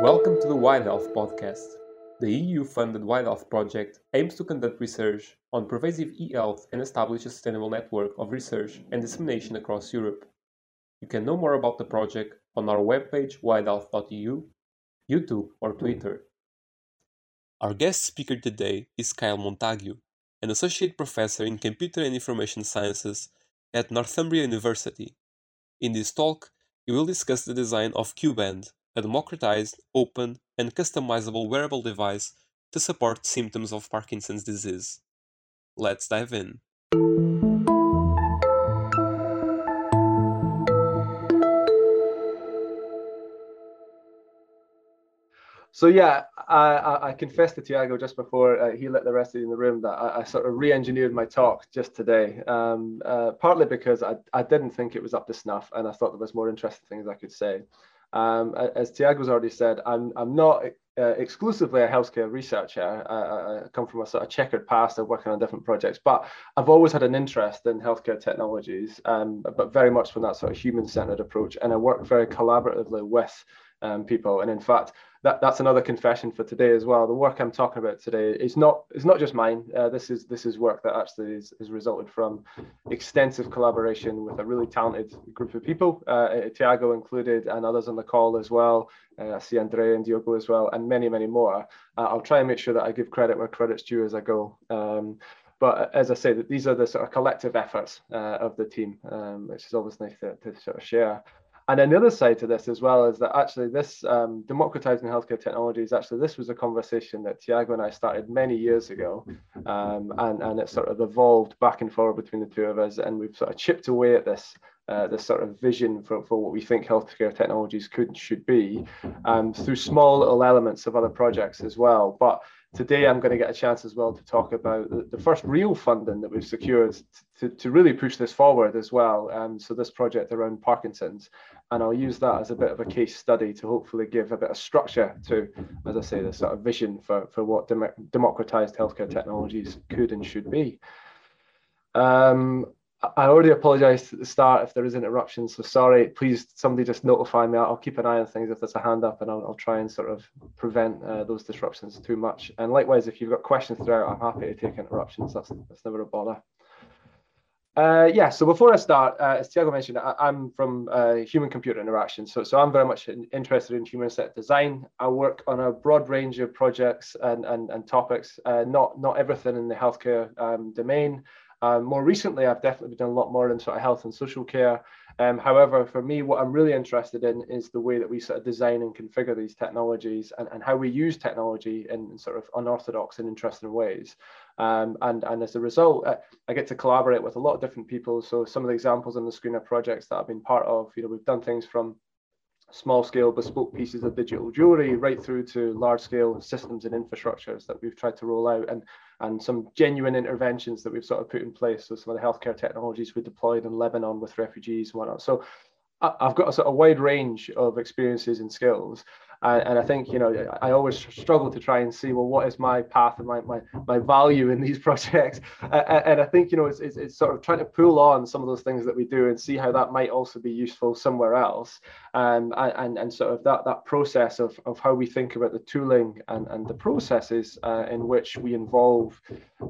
Welcome to the Wide Health podcast. The EU funded Wide Health project aims to conduct research on pervasive e health and establish a sustainable network of research and dissemination across Europe. You can know more about the project on our webpage widehealth.eu, YouTube, or Twitter. Our guest speaker today is Kyle Montague, an associate professor in computer and information sciences at Northumbria University. In this talk, he will discuss the design of CueBand, a democratized, open, and customizable wearable device to support symptoms of Parkinson's disease. Let's dive in. So yeah, I, I, I confessed to Tiago just before uh, he let the rest of you in the room that I, I sort of re-engineered my talk just today, um, uh, partly because I, I didn't think it was up to snuff and I thought there was more interesting things I could say. Um, as Tiago's already said, I'm, I'm not uh, exclusively a healthcare researcher. I, I, come from a sort of checkered past of working on different projects, but I've always had an interest in healthcare technologies, um, but very much from that sort of human-centered approach. And I work very collaboratively with um, people. And in fact, that, that's another confession for today as well. The work I'm talking about today is not is not just mine. Uh, this is this is work that actually is, is resulted from extensive collaboration with a really talented group of people, uh, Tiago included, and others on the call as well. Uh, I see Andrea and Diogo as well, and many many more. Uh, I'll try and make sure that I give credit where credit's due as I go. Um, but as I say, that these are the sort of collective efforts uh, of the team, um, which is always nice to, to sort of share. And then the other side to this as well is that actually this um, democratizing healthcare technologies, actually this was a conversation that Tiago and I started many years ago. Um, and, and it sort of evolved back and forward between the two of us. And we've sort of chipped away at this, uh, this sort of vision for, for what we think healthcare technologies could should be um, through small little elements of other projects as well. But today I'm going to get a chance as well to talk about the, first real funding that we've secured to, to really push this forward as well. Um, so this project around Parkinson's, and I'll use that as a bit of a case study to hopefully give a bit of structure to, as I say, the sort of vision for, for what dem democratized healthcare technologies could and should be. Um, I already apologized at the start if there is interruptions, so sorry. Please, somebody just notify me. I'll keep an eye on things if there's a hand up, and I'll, I'll try and sort of prevent uh, those disruptions too much. And likewise, if you've got questions throughout, I'm happy to take interruptions. That's that's never a bother. Uh, yeah, so before I start, uh, as Tiago mentioned, I, am from uh, human-computer interaction, so, so I'm very much in, interested in human set design. I work on a broad range of projects and, and, and topics, uh, not, not everything in the healthcare um, domain. Um, more recently, I've definitely doing a lot more in sort of health and social care. Um, however, for me, what I'm really interested in is the way that we sort of design and configure these technologies and, and how we use technology in, in sort of unorthodox and interesting ways. Um, and, and as a result, I get to collaborate with a lot of different people. So some of the examples on the screen are projects that I've been part of. You know, we've done things from small scale bespoke pieces of digital jewelry right through to large scale systems and infrastructures that we've tried to roll out and and some genuine interventions that we've sort of put in place so some of the healthcare technologies we deployed in lebanon with refugees and whatnot. So i've got a sort of wide range of experiences and skills and, and I think you know I always struggle to try and see well what is my path and my my, my value in these projects? And, and I think you know it's, it's, it's, sort of trying to pull on some of those things that we do and see how that might also be useful somewhere else. Um, and, and and sort of that that process of, of how we think about the tooling and, and the processes uh, in which we involve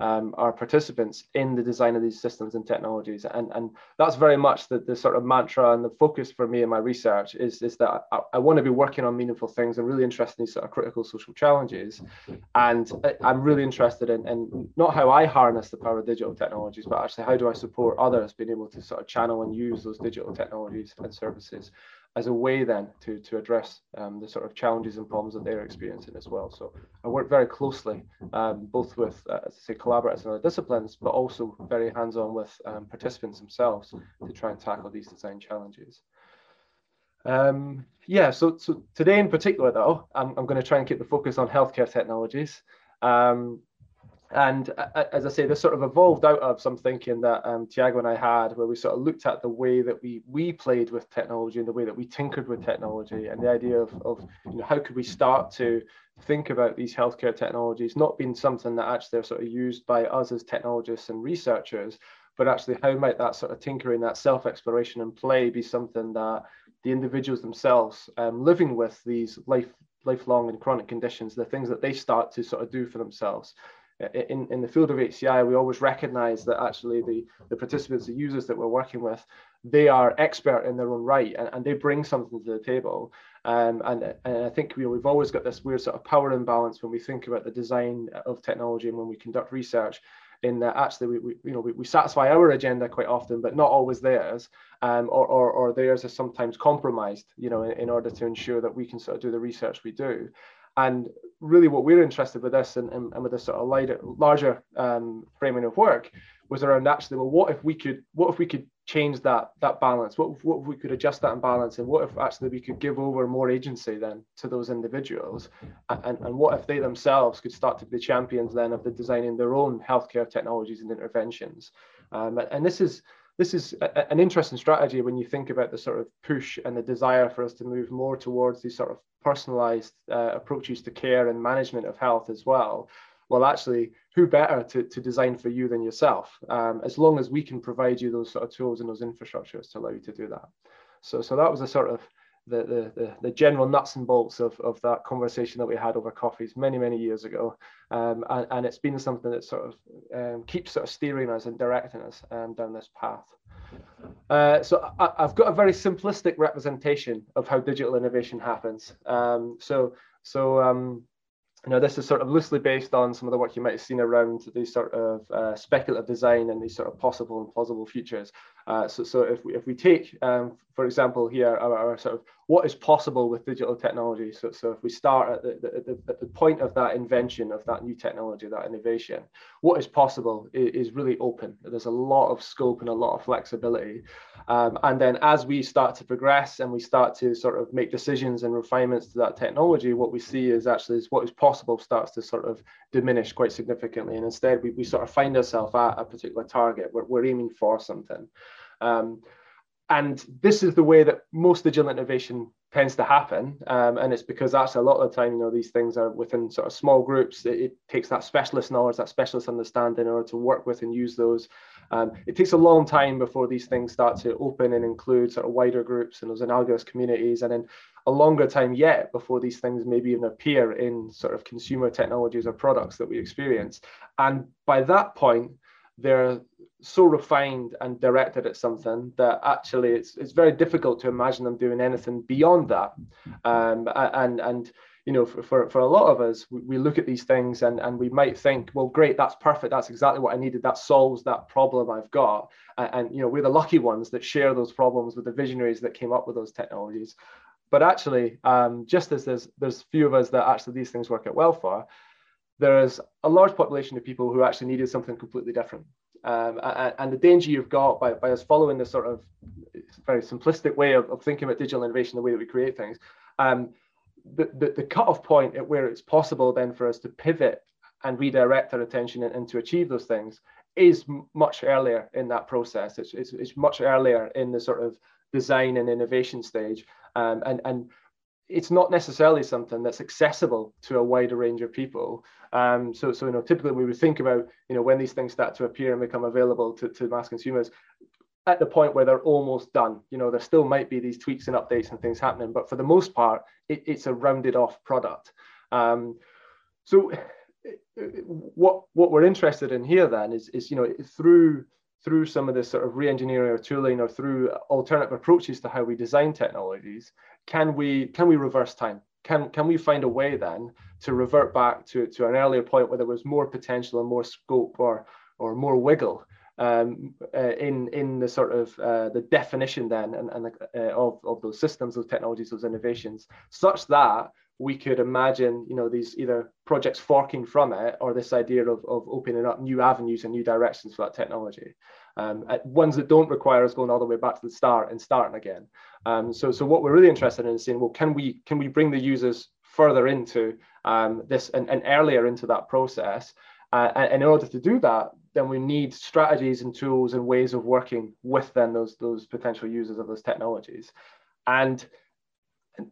um, our participants in the design of these systems and technologies. And and that's very much the, the sort of mantra and the focus for me in my research is is that I, I want to be working on meaningful things. I'm really interested in these sort of critical social challenges. And I'm really interested in, in not how I harness the power of digital technologies, but actually how do I support others being able to sort of channel and use those digital technologies and services as a way then to, to address um, the sort of challenges and problems that they're experiencing as well. So I work very closely, um, both with, uh, as I say, collaborators in other disciplines, but also very hands-on with um, participants themselves to try and tackle these design challenges. Um, yeah, so, so today in particular, though, I'm, I'm going to try and keep the focus on healthcare technologies. Um, and as I say, this sort of evolved out of some thinking that um, Tiago and I had, where we sort of looked at the way that we we played with technology and the way that we tinkered with technology, and the idea of, of you know how could we start to think about these healthcare technologies not being something that actually are sort of used by us as technologists and researchers, but actually how might that sort of tinkering, that self-exploration and play be something that the individuals themselves um, living with these life lifelong and chronic conditions, the things that they start to sort of do for themselves. In, in the field of HCI, we always recognize that actually the, the participants, the users that we're working with, they are expert in their own right and, and they bring something to the table. Um, and, and I think we, we've always got this weird sort of power imbalance when we think about the design of technology and when we conduct research in that actually we, we you know we, we, satisfy our agenda quite often but not always theirs um, or, or, or theirs is sometimes compromised you know in, in, order to ensure that we can sort of do the research we do and really what we're interested with this and, and, and with this sort of lighter, larger um, framing of work was around actually well what if we could what if we could change that that balance? What if, what if we could adjust that imbalance? And what if actually we could give over more agency then to those individuals? And, and what if they themselves could start to be the champions then of the designing their own healthcare technologies and interventions? Um, and this is this is a, an interesting strategy when you think about the sort of push and the desire for us to move more towards these sort of personalized uh, approaches to care and management of health as well well, actually, who better to, to design for you than yourself? Um, as long as we can provide you those sort of tools and those infrastructures to allow you to do that. So, so that was a sort of the, the, the, the, general nuts and bolts of, of that conversation that we had over coffees many, many years ago. Um, and, and it's been something that sort of um, keeps sort of steering us and directing us um, down this path. Uh, so I, have got a very simplistic representation of how digital innovation happens. Um, so so um, now, this is sort of loosely based on some of the work you might have seen around these sort of uh, speculative design and these sort of possible and plausible futures. Uh, so, so if we, if we take, um, for example, here our, our, sort of what is possible with digital technology. So, so if we start at the, the, at the point of that invention of that new technology, that innovation, what is possible is, is really open. There's a lot of scope and a lot of flexibility. Um, and then as we start to progress and we start to sort of make decisions and refinements to that technology, what we see is actually is what is possible starts to sort of diminish quite significantly. And instead, we, we sort of find ourselves at a particular target. We're, we're aiming for something. Um, and this is the way that most digital innovation tends to happen. Um, and it's because that's a lot of the time, you know, these things are within sort of small groups. It, it, takes that specialist knowledge, that specialist understanding in order to work with and use those. Um, it takes a long time before these things start to open and include sort of wider groups and those analogous communities. And then a longer time yet before these things maybe even appear in sort of consumer technologies or products that we experience. And by that point, they're so refined and directed at something that actually it's it's very difficult to imagine them doing anything beyond that. Um, and and you know for, for, for a lot of us we, we, look at these things and, and we might think well great that's perfect. That's exactly what i needed. That solves that problem i've got. And, and you know we're the lucky ones that share those problems with the visionaries that came up with those technologies. But actually um, just as there's there's few of us that actually these things work out well for there is a large population of people who actually needed something completely different. Um, and, and, the danger you've got by, by us following this sort of very simplistic way of, of thinking about digital innovation, the way that we create things, um, the, the, the cutoff point at where it's possible then for us to pivot and redirect our attention and, and to achieve those things is much earlier in that process. It's, it's, it's, much earlier in the sort of design and innovation stage. Um, and, and it's not necessarily something that's accessible to a wider range of people. Um, so, so you know, typically we would think about, you know, when these things start to appear and become available to, to mass consumers, at the point where they're almost done. You know, there still might be these tweaks and updates and things happening, but for the most part, it, it's a rounded off product. Um, so, what what we're interested in here then is is you know through through some of this sort of re-engineering or tooling or through alternative approaches to how we design technologies, can we can we reverse time? Can can we find a way then to revert back to, to an earlier point where there was more potential and more scope or or more wiggle um, uh, in in the sort of uh, the definition then and, and uh, of, of those systems, those technologies, those innovations, such that we could imagine, you know, these either projects forking from it or this idea of, of opening up new avenues and new directions for that technology. Um, ones that don't require us going all the way back to the start and starting again. Um, so, so what we're really interested in is saying, well, can we can we bring the users further into um, this and, and earlier into that process? Uh, and in order to do that, then we need strategies and tools and ways of working with then those those potential users of those technologies. And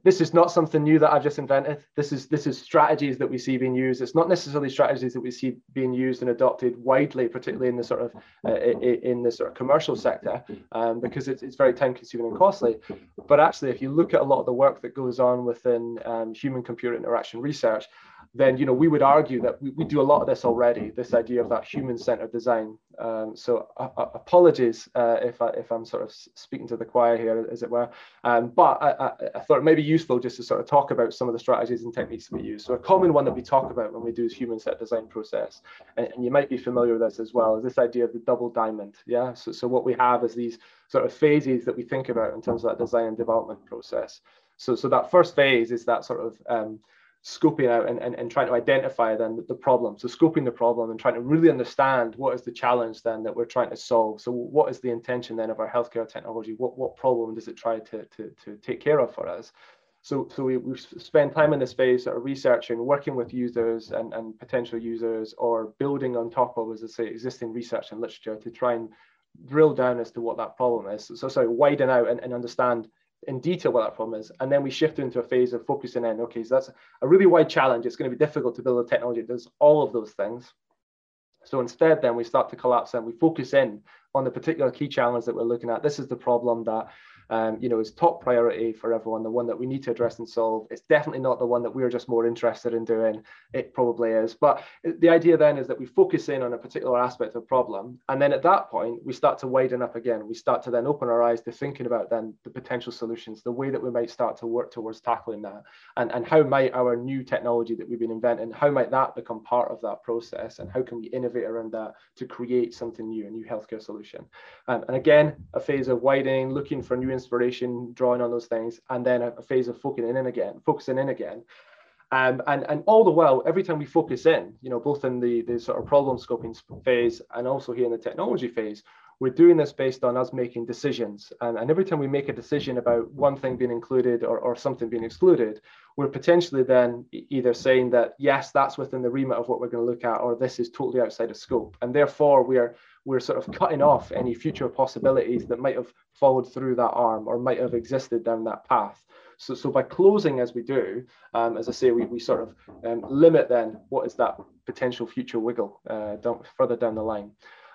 this is not something new that I've just invented. This is this is strategies that we see being used. It's not necessarily strategies that we see being used and adopted widely, particularly in the sort of uh, in the sort of commercial sector, um, because it's, it's very time consuming and costly. But actually, if you look at a lot of the work that goes on within um, human computer interaction research, then you know we would argue that we, we do a lot of this already. This idea of that human centered design. Um, so uh, apologies uh, if I, if I'm sort of speaking to the choir here, as it were. Um, but I, I, I, thought it may be useful just to sort of talk about some of the strategies and techniques we use. So a common one that we talk about when we do is human centered design process, and, and you might be familiar with this as well, is this idea of the double diamond. Yeah. So so what we have is these sort of phases that we think about in terms of that design and development process. So so that first phase is that sort of um, scoping out and, and, and trying to identify then the problem. So scoping the problem and trying to really understand what is the challenge then that we're trying to solve. So what is the intention then of our healthcare technology? What, what problem does it try to, to, to take care of for us? So, so we, we spend time in this space sort of researching, working with users and, and potential users or building on top of, as I say, existing research and literature to try and drill down as to what that problem is. So, so sorry, widen out and, and understand in detail what that problem is. And then we shift into a phase of focusing in, okay, so that's a really wide challenge. It's going to be difficult to build a technology that does all of those things. So instead, then we start to collapse and we focus in on the particular key challenge that we're looking at. This is the problem that um, you know, is top priority for everyone, the one that we need to address and solve. It's definitely not the one that we're just more interested in doing. It probably is. But the idea then is that we focus in on a particular aspect of problem. And then at that point, we start to widen up again. We start to then open our eyes to thinking about then the potential solutions, the way that we might start to work towards tackling that. And, and how might our new technology that we've been inventing, how might that become part of that process? And how can we innovate around that to create something new, a new healthcare solution? Um, and again, a phase of widening, looking for new inspiration, drawing on those things, and then a, a phase of focusing in again, focusing in again. Um, and, and all the while, every time we focus in, you know, both in the, the sort of problem scoping phase and also here in the technology phase, we're doing this based on us making decisions. And, and every time we make a decision about one thing being included or, or something being excluded, we're potentially then either saying that, yes, that's within the remit of what we're going to look at, or this is totally outside of scope. And therefore, we're we're sort of cutting off any future possibilities that might have followed through that arm or might have existed down that path. So, so by closing as we do, um, as I say, we, we sort of um, limit then what is that potential future wiggle uh, down, further down the line.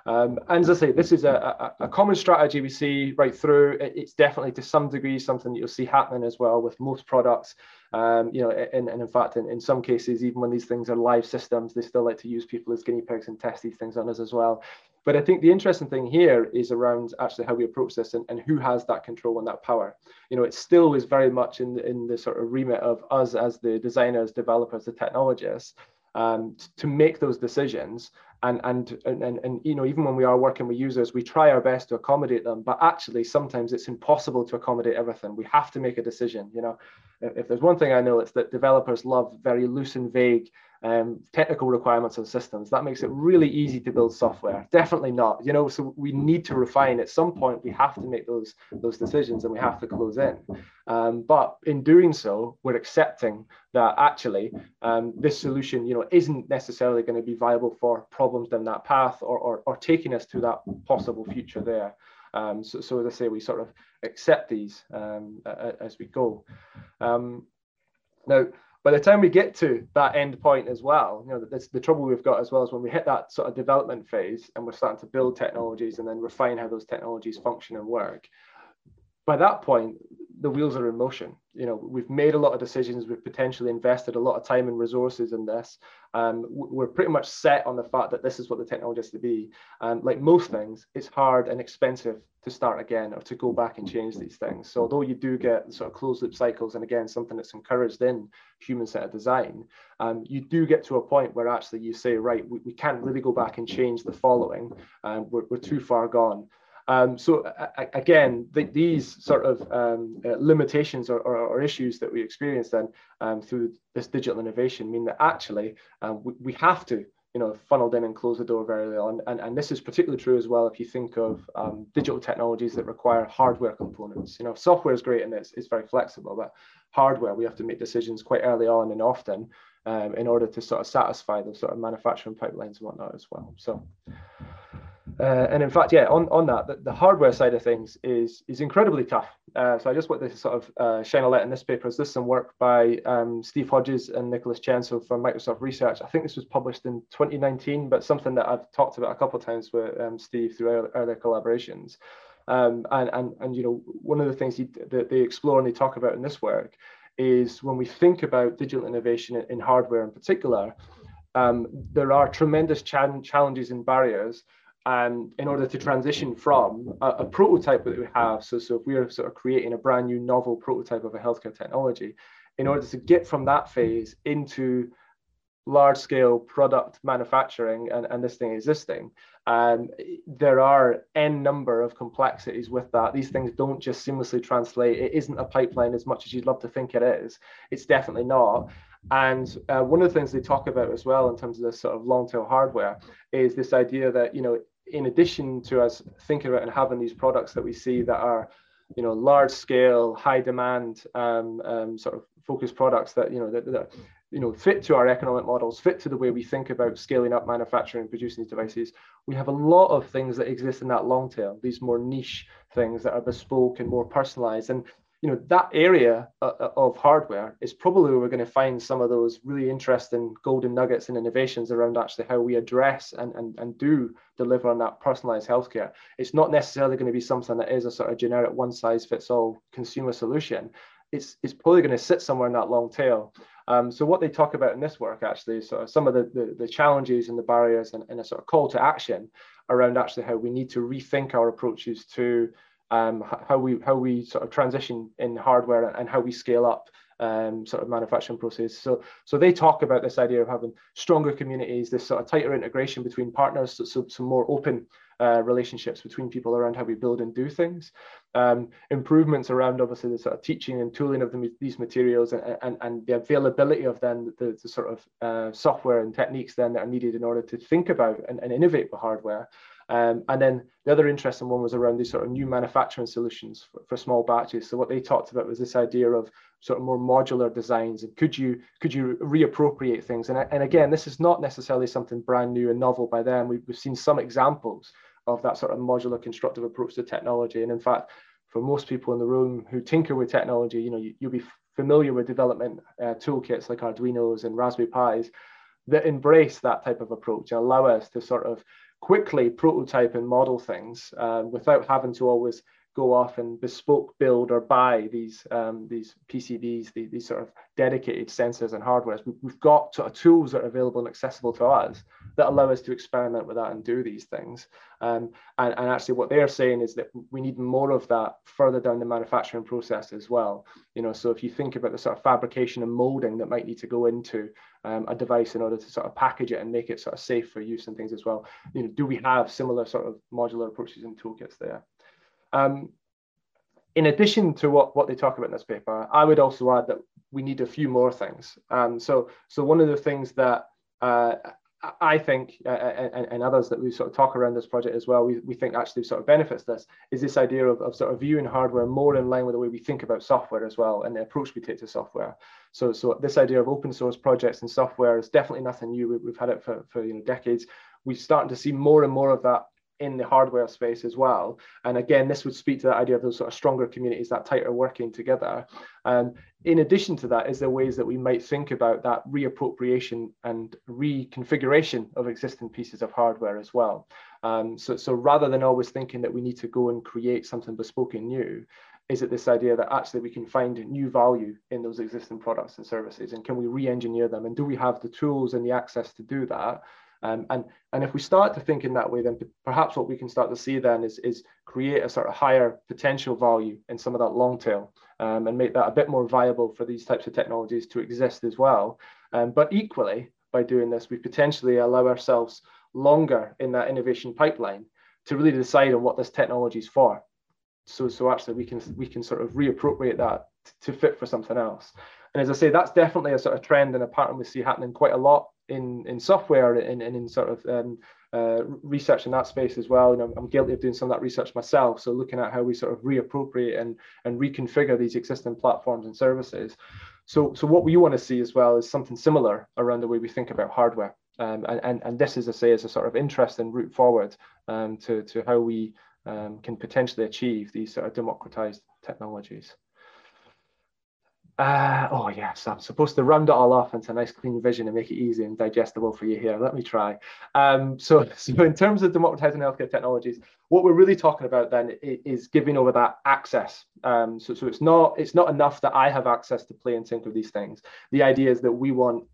Um, and as I say, this is a, a, a, common strategy we see right through. It's definitely to some degree something that you'll see happening as well with most products. Um, you know, and, and in fact, in, in some cases, even when these things are live systems, they still like to use people as guinea pigs and test these things on us as well. But I think the interesting thing here is around actually how we approach this and, and who has that control and that power. You know, it still is very much in, in the sort of remit of us as the designers, developers, the technologists, um, to make those decisions. And, and and and you know even when we are working with users we try our best to accommodate them. But actually sometimes it's impossible to accommodate everything. We have to make a decision you know. If there's one thing i know it's that developers love very loose and vague um, technical requirements of systems. That makes it really easy to build software. Definitely not, you know. So we need to refine. At some point, we have to make those those decisions, and we have to close in. Um, but in doing so, we're accepting that actually um, this solution, you know, isn't necessarily going to be viable for problems down that path, or or, or taking us to that possible future there. Um, so, so, as I say, we sort of accept these um, as we go. Um, now, by the time we get to that end point as well, you know, the trouble we've got as well is when we hit that sort of development phase and we're starting to build technologies and then refine how those technologies function and work. By that point, the wheels are in motion. You know, we've made a lot of decisions. We've potentially invested a lot of time and resources in this. Um, we're pretty much set on the fact that this is what the technology has to be. And like most things, it's hard and expensive to start again or to go back and change these things. So although you do get sort of closed loop cycles, and again, something that's encouraged in human centered design, um, you do get to a point where actually you say, right, we, we can't really go back and change the following. Um, we're, we're too far gone. Um, so again, the, these sort of um, uh, limitations or, or, or, issues that we experience then um, through this digital innovation mean that actually um, we, we, have to, you know, funnel in and close the door very early on. And, and this is particularly true as well if you think of um, digital technologies that require hardware components. You know, software is great and it's, it's very flexible, but hardware, we have to make decisions quite early on and often um, in order to sort of satisfy those sort of manufacturing pipelines and whatnot as well. So. Uh, and in fact, yeah, on, on that, the, the, hardware side of things is is incredibly tough. Uh, so I just want to sort of uh, shine a light in this paper. Is this some work by um, Steve Hodges and Nicholas Chancel from Microsoft Research? I think this was published in 2019, but something that I've talked about a couple of times with um, Steve through earlier collaborations. Um, and, and, and, you know, one of the things he, that they explore and they talk about in this work is when we think about digital innovation in, hardware in particular, um, there are tremendous challenges and barriers um, in order to transition from a, a, prototype that we have. So, so if we're sort of creating a brand new novel prototype of a healthcare technology, in order to get from that phase into large scale product manufacturing and, and this thing existing, um, there are n number of complexities with that. These things don't just seamlessly translate. It isn't a pipeline as much as you'd love to think it is. It's definitely not. And uh, one of the things they talk about as well in terms of this sort of long tail hardware is this idea that, you know, in addition to us thinking about and having these products that we see that are, you know, large scale, high demand, um, um, sort of focused products that, you know, that, that you know, fit to our economic models, fit to the way we think about scaling up manufacturing and producing these devices. We have a lot of things that exist in that long tail, these more niche things that are bespoke and more personalized. And you know that area uh, uh, of hardware is probably where we're going to find some of those really interesting golden nuggets and innovations around actually how we address and, and, and do deliver on that personalized healthcare. It's not necessarily going to be something that is a sort of generic one size fits all consumer solution. It's, it's probably going to sit somewhere in that long tail. Um, so what they talk about in this work actually is sort of some of the, the, the challenges and the barriers and, and a sort of call to action around actually how we need to rethink our approaches to um, how we how we sort of transition in hardware and how we scale up um, sort of manufacturing process. So so they talk about this idea of having stronger communities, this sort of tighter integration between partners, so, so some more open uh, relationships between people around how we build and do things. Um, improvements around obviously the sort of teaching and tooling of the, these materials and, and, and the availability of then the, the sort of uh, software and techniques then that are needed in order to think about and, and innovate with hardware. Um, and then the other interesting one was around these sort of new manufacturing solutions for, for, small batches. So what they talked about was this idea of sort of more modular designs and could you could you reappropriate things? And, and again, this is not necessarily something brand new and novel by them. We've, we've seen some examples of that sort of modular constructive approach to technology. And in fact, for most people in the room who tinker with technology, you know, you, will be familiar with development uh, toolkits like Arduinos and Raspberry Pis that embrace that type of approach and allow us to sort of quickly prototype and model things uh, without having to always go off and bespoke build or buy these um, these PCBs, these, these, sort of dedicated sensors and hardware. We've got tools that are available and accessible to us that allow us to experiment with that and do these things. Um, and, and actually what they're saying is that we need more of that further down the manufacturing process as well. You know, so if you think about the sort of fabrication and molding that might need to go into um, a device in order to sort of package it and make it sort of safe for use and things as well, you know, do we have similar sort of modular approaches and toolkits there? Um, in addition to what, what they talk about in this paper, I would also add that we need a few more things. Um, so, so one of the things that uh, I think, uh, and, and, others that we sort of talk around this project as well, we, we think actually sort of benefits this, is this idea of, of sort of viewing hardware more in line with the way we think about software as well and the approach we take to software. So, so this idea of open source projects and software is definitely nothing new. We, we've had it for, for you know decades. We're starting to see more and more of that in the hardware space as well. And again, this would speak to that idea of those sort of stronger communities, that tighter working together. Um, in addition to that, is there ways that we might think about that reappropriation and reconfiguration of existing pieces of hardware as well? Um, so, so rather than always thinking that we need to go and create something bespoke and new, is it this idea that actually we can find new value in those existing products and services and can we re-engineer them and do we have the tools and the access to do that um, and, and if we start to think in that way, then perhaps what we can start to see then is, is create a sort of higher potential value in some of that long tail um, and make that a bit more viable for these types of technologies to exist as well. Um, but equally, by doing this, we potentially allow ourselves longer in that innovation pipeline to really decide on what this technology is for. So, so actually we can we can sort of reappropriate that to fit for something else. And as I say, that's definitely a sort of trend and a pattern we see happening quite a lot in in software and, and in sort of um, uh, research in that space as well. You know, I'm guilty of doing some of that research myself. So looking at how we sort of reappropriate and and reconfigure these existing platforms and services. So so what we want to see as well is something similar around the way we think about hardware. Um, and, and, and this, as I say, is a sort of interesting route forward um, to, to how we um, can potentially achieve these sort of democratized technologies. Uh, oh yes, I'm supposed to round it all off into a nice clean vision and make it easy and digestible for you here. Let me try. Um, so, so in terms of democratizing healthcare technologies, what we're really talking about then is giving over that access. Um, so, so it's not it's not enough that I have access to play and sync with these things. The idea is that we want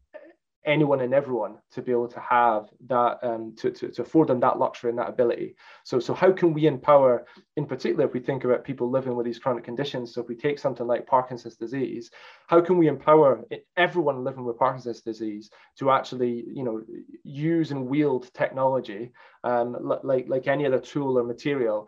anyone and everyone to be able to have that um, to, to, to afford them that luxury and that ability. So so how can we empower in particular if we think about people living with these chronic conditions? So if we take something like parkinson's disease how can we empower everyone living with parkinson's disease to actually you know use and wield technology um, like like any other tool or material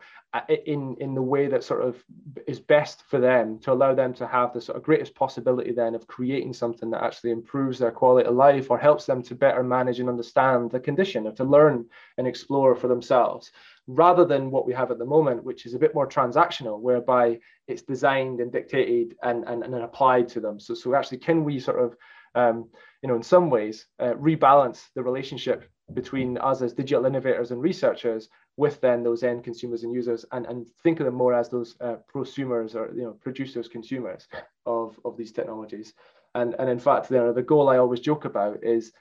in in the way that sort of is best for them to allow them to have the sort of greatest possibility then of creating something that actually improves their quality of life or helps them to better manage and understand the condition or to learn and explore for themselves rather than what we have at the moment which is a bit more transactional whereby it's designed and dictated and and, and applied to them. So so actually can we sort of um, you know in some ways uh, rebalance the relationship between us as digital innovators and researchers with then those end consumers and users and, and think of them more as those uh, prosumers or you know producers consumers of, of these technologies. And and in fact you know, the goal i always joke about is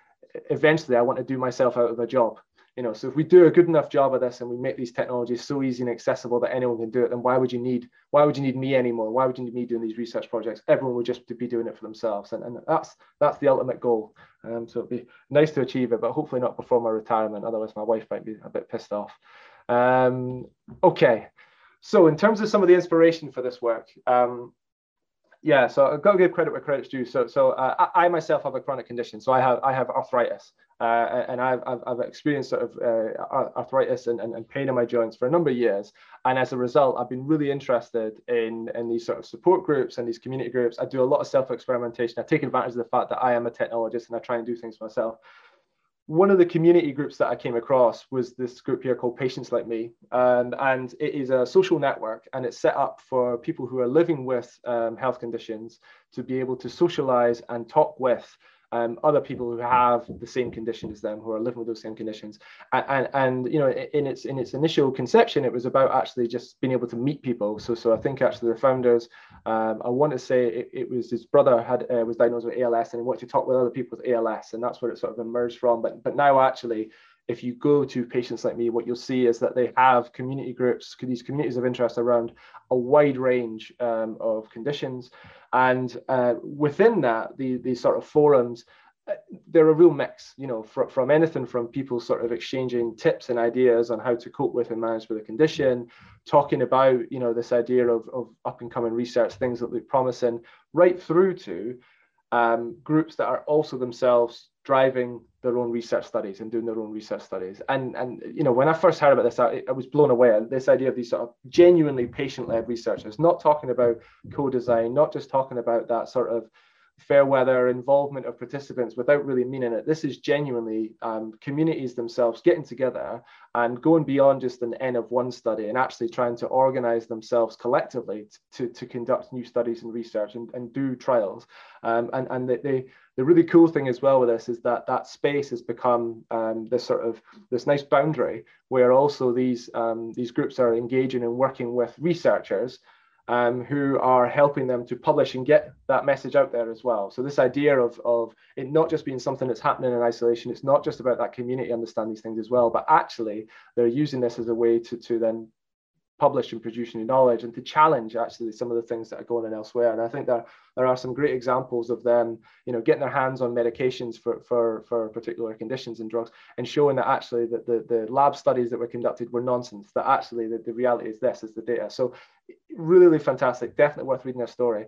eventually i want to do myself out of a job you know so if we do a good enough job of this and we make these technologies so easy and accessible that anyone can do it then why would you need why would you need me anymore? Why would you need me doing these research projects? Everyone would just be doing it for themselves. And, and that's that's the ultimate goal. Um, so it'd be nice to achieve it but hopefully not before my retirement. Otherwise my wife might be a bit pissed off. Um, okay. So in terms of some of the inspiration for this work um, yeah, so I've got to give credit where credit's due. So, so uh, I, I, myself have a chronic condition. So I have I have arthritis, uh, and I've, I've, experienced sort of uh, arthritis and, and, and, pain in my joints for a number of years. And as a result, I've been really interested in in these sort of support groups and these community groups. I do a lot of self experimentation. I take advantage of the fact that I am a technologist and I try and do things myself one of the community groups that I came across was this group here called Patients Like Me. And, and it is a social network and it's set up for people who are living with um, health conditions to be able to socialize and talk with um, other people who have the same condition as them, who are living with those same conditions. And, and, and, you know, in its in its initial conception, it was about actually just being able to meet people. So so I think actually the founders, um, I want to say it, it, was his brother had uh, was diagnosed with ALS and he wanted to talk with other people with ALS, and that's where it sort of emerged from. But but now actually if you go to patients like me, what you'll see is that they have community groups, these communities of interest around a wide range um, of conditions. And uh, within that, the, these sort of forums, uh, they're a real mix, you know, from, from anything from people sort of exchanging tips and ideas on how to cope with and manage with a condition, talking about, you know, this idea of, of up and coming research, things that look promising, right through to um, groups that are also themselves driving their own research studies and doing their own research studies. And and you know, when I first heard about this, I, I was blown away. This idea of these sort of genuinely patient-led researchers, not talking about co-design, not just talking about that sort of fair weather involvement of participants without really meaning it. This is genuinely um, communities themselves getting together and going beyond just an N of one study and actually trying to organize themselves collectively to, to conduct new studies and research and, and do trials. Um, and and the, the, the really cool thing as well with this is that that space has become um, this sort of this nice boundary where also these um, these groups are engaging and working with researchers um, who are helping them to publish and get that message out there as well. So this idea of, of it not just being something that's happening in isolation, it's not just about that community understand these things as well, but actually they're using this as a way to, to then publish and produce new knowledge and to challenge actually some of the things that are going on elsewhere. And I think there, there are some great examples of them, you know, getting their hands on medications for, for, for particular conditions and drugs and showing that actually that the, the lab studies that were conducted were nonsense, that actually the, the reality is this is the data. So really, really fantastic, definitely worth reading their story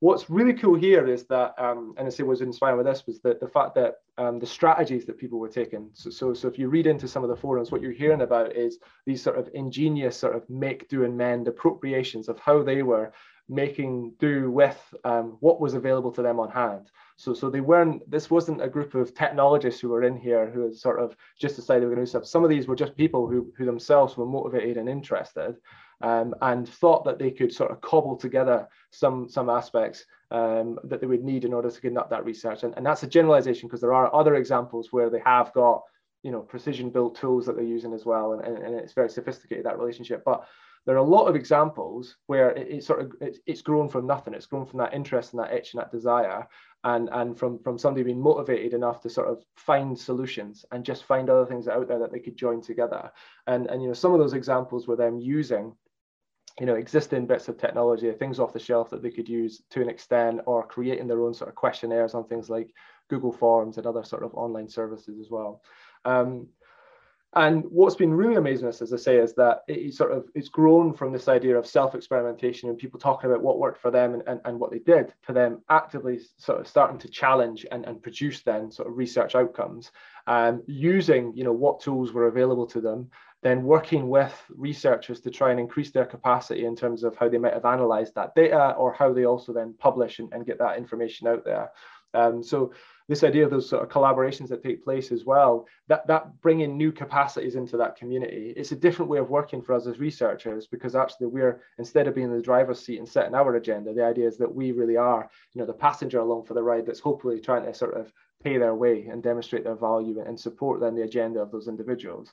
what's really cool here is that, um, and I say was inspired with this was that the fact that um, the strategies that people were taking. So, so, so if you read into some of the forums, what you're hearing about is these sort of ingenious sort of make, do, and mend appropriations of how they were making do with um, what was available to them on hand. So, so they weren't. This wasn't a group of technologists who were in here who had sort of just decided were going to do stuff. Some of these were just people who, who themselves were motivated and interested, um, and thought that they could sort of cobble together some some aspects um, that they would need in order to conduct that research. And, and that's a generalization because there are other examples where they have got you know precision built tools that they're using as well, and, and, and it's very sophisticated that relationship. But there are a lot of examples where it, it sort of it's, it's grown from nothing. It's grown from that interest and that itch and that desire, and and from from somebody being motivated enough to sort of find solutions and just find other things out there that they could join together. And and you know some of those examples were them using you know existing bits of technology things off the shelf that they could use to an extent or creating their own sort of questionnaires on things like google forms and other sort of online services as well. Um, and what's been really amazing as I say, is that it sort of it's grown from this idea of self-experimentation and people talking about what worked for them and, and, and what they did to them actively sort of starting to challenge and, and produce then sort of research outcomes um, using you know what tools were available to them, then working with researchers to try and increase their capacity in terms of how they might have analyzed that data or how they also then publish and, and get that information out there. Um, so this idea of those sort of collaborations that take place as well, that, that bringing new capacities into that community, it's a different way of working for us as researchers because actually we're, instead of being in the driver's seat and setting our agenda, the idea is that we really are, you know, the passenger along for the ride that's hopefully trying to sort of pay their way and demonstrate their value and support then the agenda of those individuals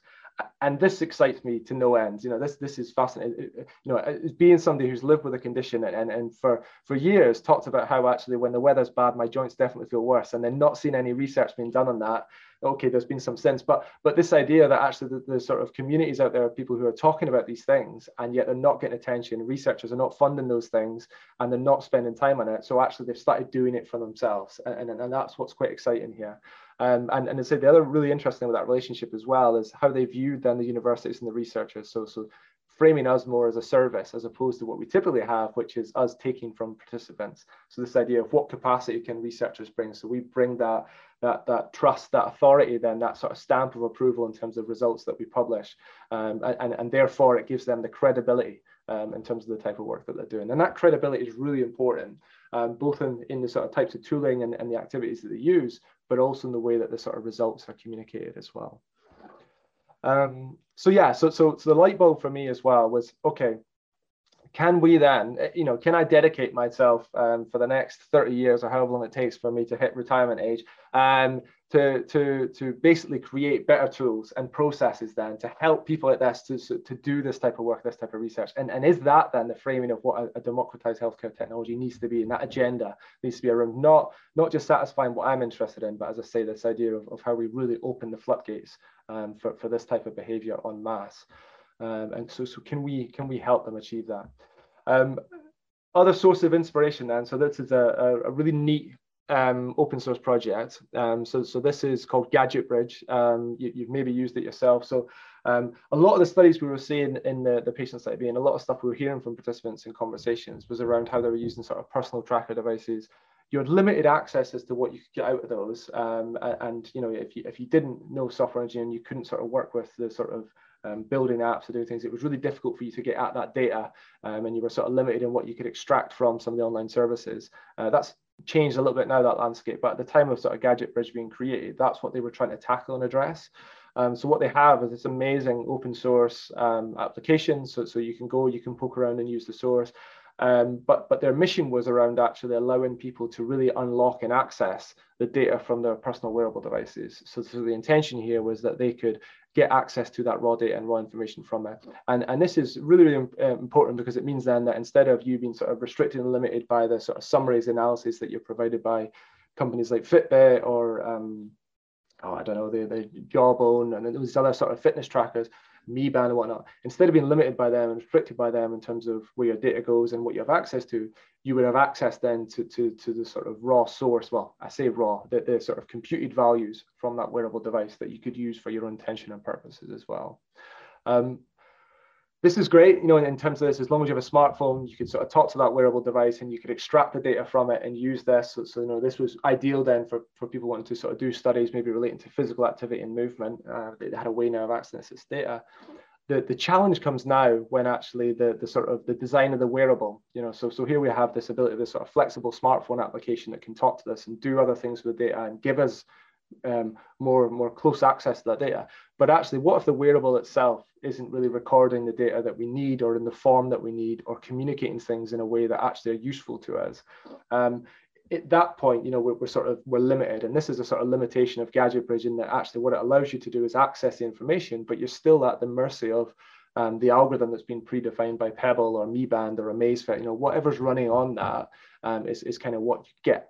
and this excites me to no end. You know, this this is fascinating. You know, being somebody who's lived with a condition and and for for years talked about how actually when the weather's bad, my joints definitely feel worse, and then not seeing any research being done on that. Okay, there's been some sense, but but this idea that actually the, sort of communities out there of people who are talking about these things and yet they're not getting attention. Researchers are not funding those things and they're not spending time on it. So actually they've started doing it for themselves, and and, and that's what's quite exciting here. Um, and, and say the other really interesting with that relationship as well is how they viewed then the universities and the researchers. So, so framing us more as a service as opposed to what we typically have, which is us taking from participants. So this idea of what capacity can researchers bring. So we bring that that that trust, that authority, then that sort of stamp of approval in terms of results that we publish, um, and and therefore it gives them the credibility um, in terms of the type of work that they're doing. And that credibility is really important, um, both in in the sort of types of tooling and, and the activities that they use, but also in the way that the sort of results are communicated as well. Um, so yeah, so, so so the light bulb for me as well was okay. Can we then, eh, you know, can I dedicate myself um, for the next 30 years or however long it takes for me to hit retirement age um, to, to, to basically create better tools and processes then to help people at this to, to do this type of work, this type of research. And, and is that then the framing of what a, a democratized healthcare technology needs to be? And that agenda needs to be around not, not just satisfying what I'm interested in, but as I say, this idea of, of how we really open the floodgates um, for, for this type of behavior en masse. Um, and so, so can we can we help them achieve that? Um, other source of inspiration then, so this is a, a really neat um, open source project. Um, so, so this is called Gadgetbridge. Um, you, have maybe used it yourself. So um, a lot of the studies we were seeing in the, the patient study and a lot of stuff we were hearing from participants in conversations was around how they were using sort of personal tracker devices. You had limited access as to what you could get out of those. Um, and, you know, if you, if you didn't know software engineering, you couldn't sort of work with the sort of um, building apps to do things, it was really difficult for you to get at that data um, and you were sort of limited in what you could extract from some of the online services. Uh, that's changed a little bit now, that landscape, but at the time of sort of Gadgetbridge being created, that's what they were trying to tackle and address. Um, so what they have is this amazing open source um, application. So, so you can go, you can poke around and use the source. Um, but, but their mission was around actually allowing people to really unlock and access the data from their personal wearable devices. So, so the intention here was that they could get access to that raw data and raw information from it. And, and this is really, really uh, important because it means then that instead of you being sort of restricted and limited by the sort of summaries analysis that you're provided by companies like Fitbit or um, oh, I don't know, the, the Jawbone and those other sort of fitness trackers, Mi Band and whatnot, instead of being limited by them and restricted by them in terms of where your data goes and what you have access to, you would have access then to, to, to the sort of raw source. Well, I say raw, the, the sort of computed values from that wearable device that you could use for your own intention and purposes as well. Um, this is great, you know, in, terms of this, as long as you have a smartphone, you could sort of talk to that wearable device and you could extract the data from it and use this. So, so you know, this was ideal then for, for people wanting to sort of do studies, maybe relating to physical activity and movement. Uh, they had a way now of accessing this data. The, the challenge comes now when actually the, the sort of the design of the wearable, you know, so, so here we have this ability, this sort of flexible smartphone application that can talk to this and do other things with the data and give us um, more more close access to that data. But actually, what if the wearable itself isn't really recording the data that we need, or in the form that we need, or communicating things in a way that actually are useful to us? Um, at that point, you know, we're, we're, sort of we're limited, and this is a sort of limitation of Gadgetbridge in that actually what it allows you to do is access the information, but you're still at the mercy of um, the algorithm that's been predefined by Pebble or Mi Band or Amazfit. You know, whatever's running on that um, is is kind of what you get.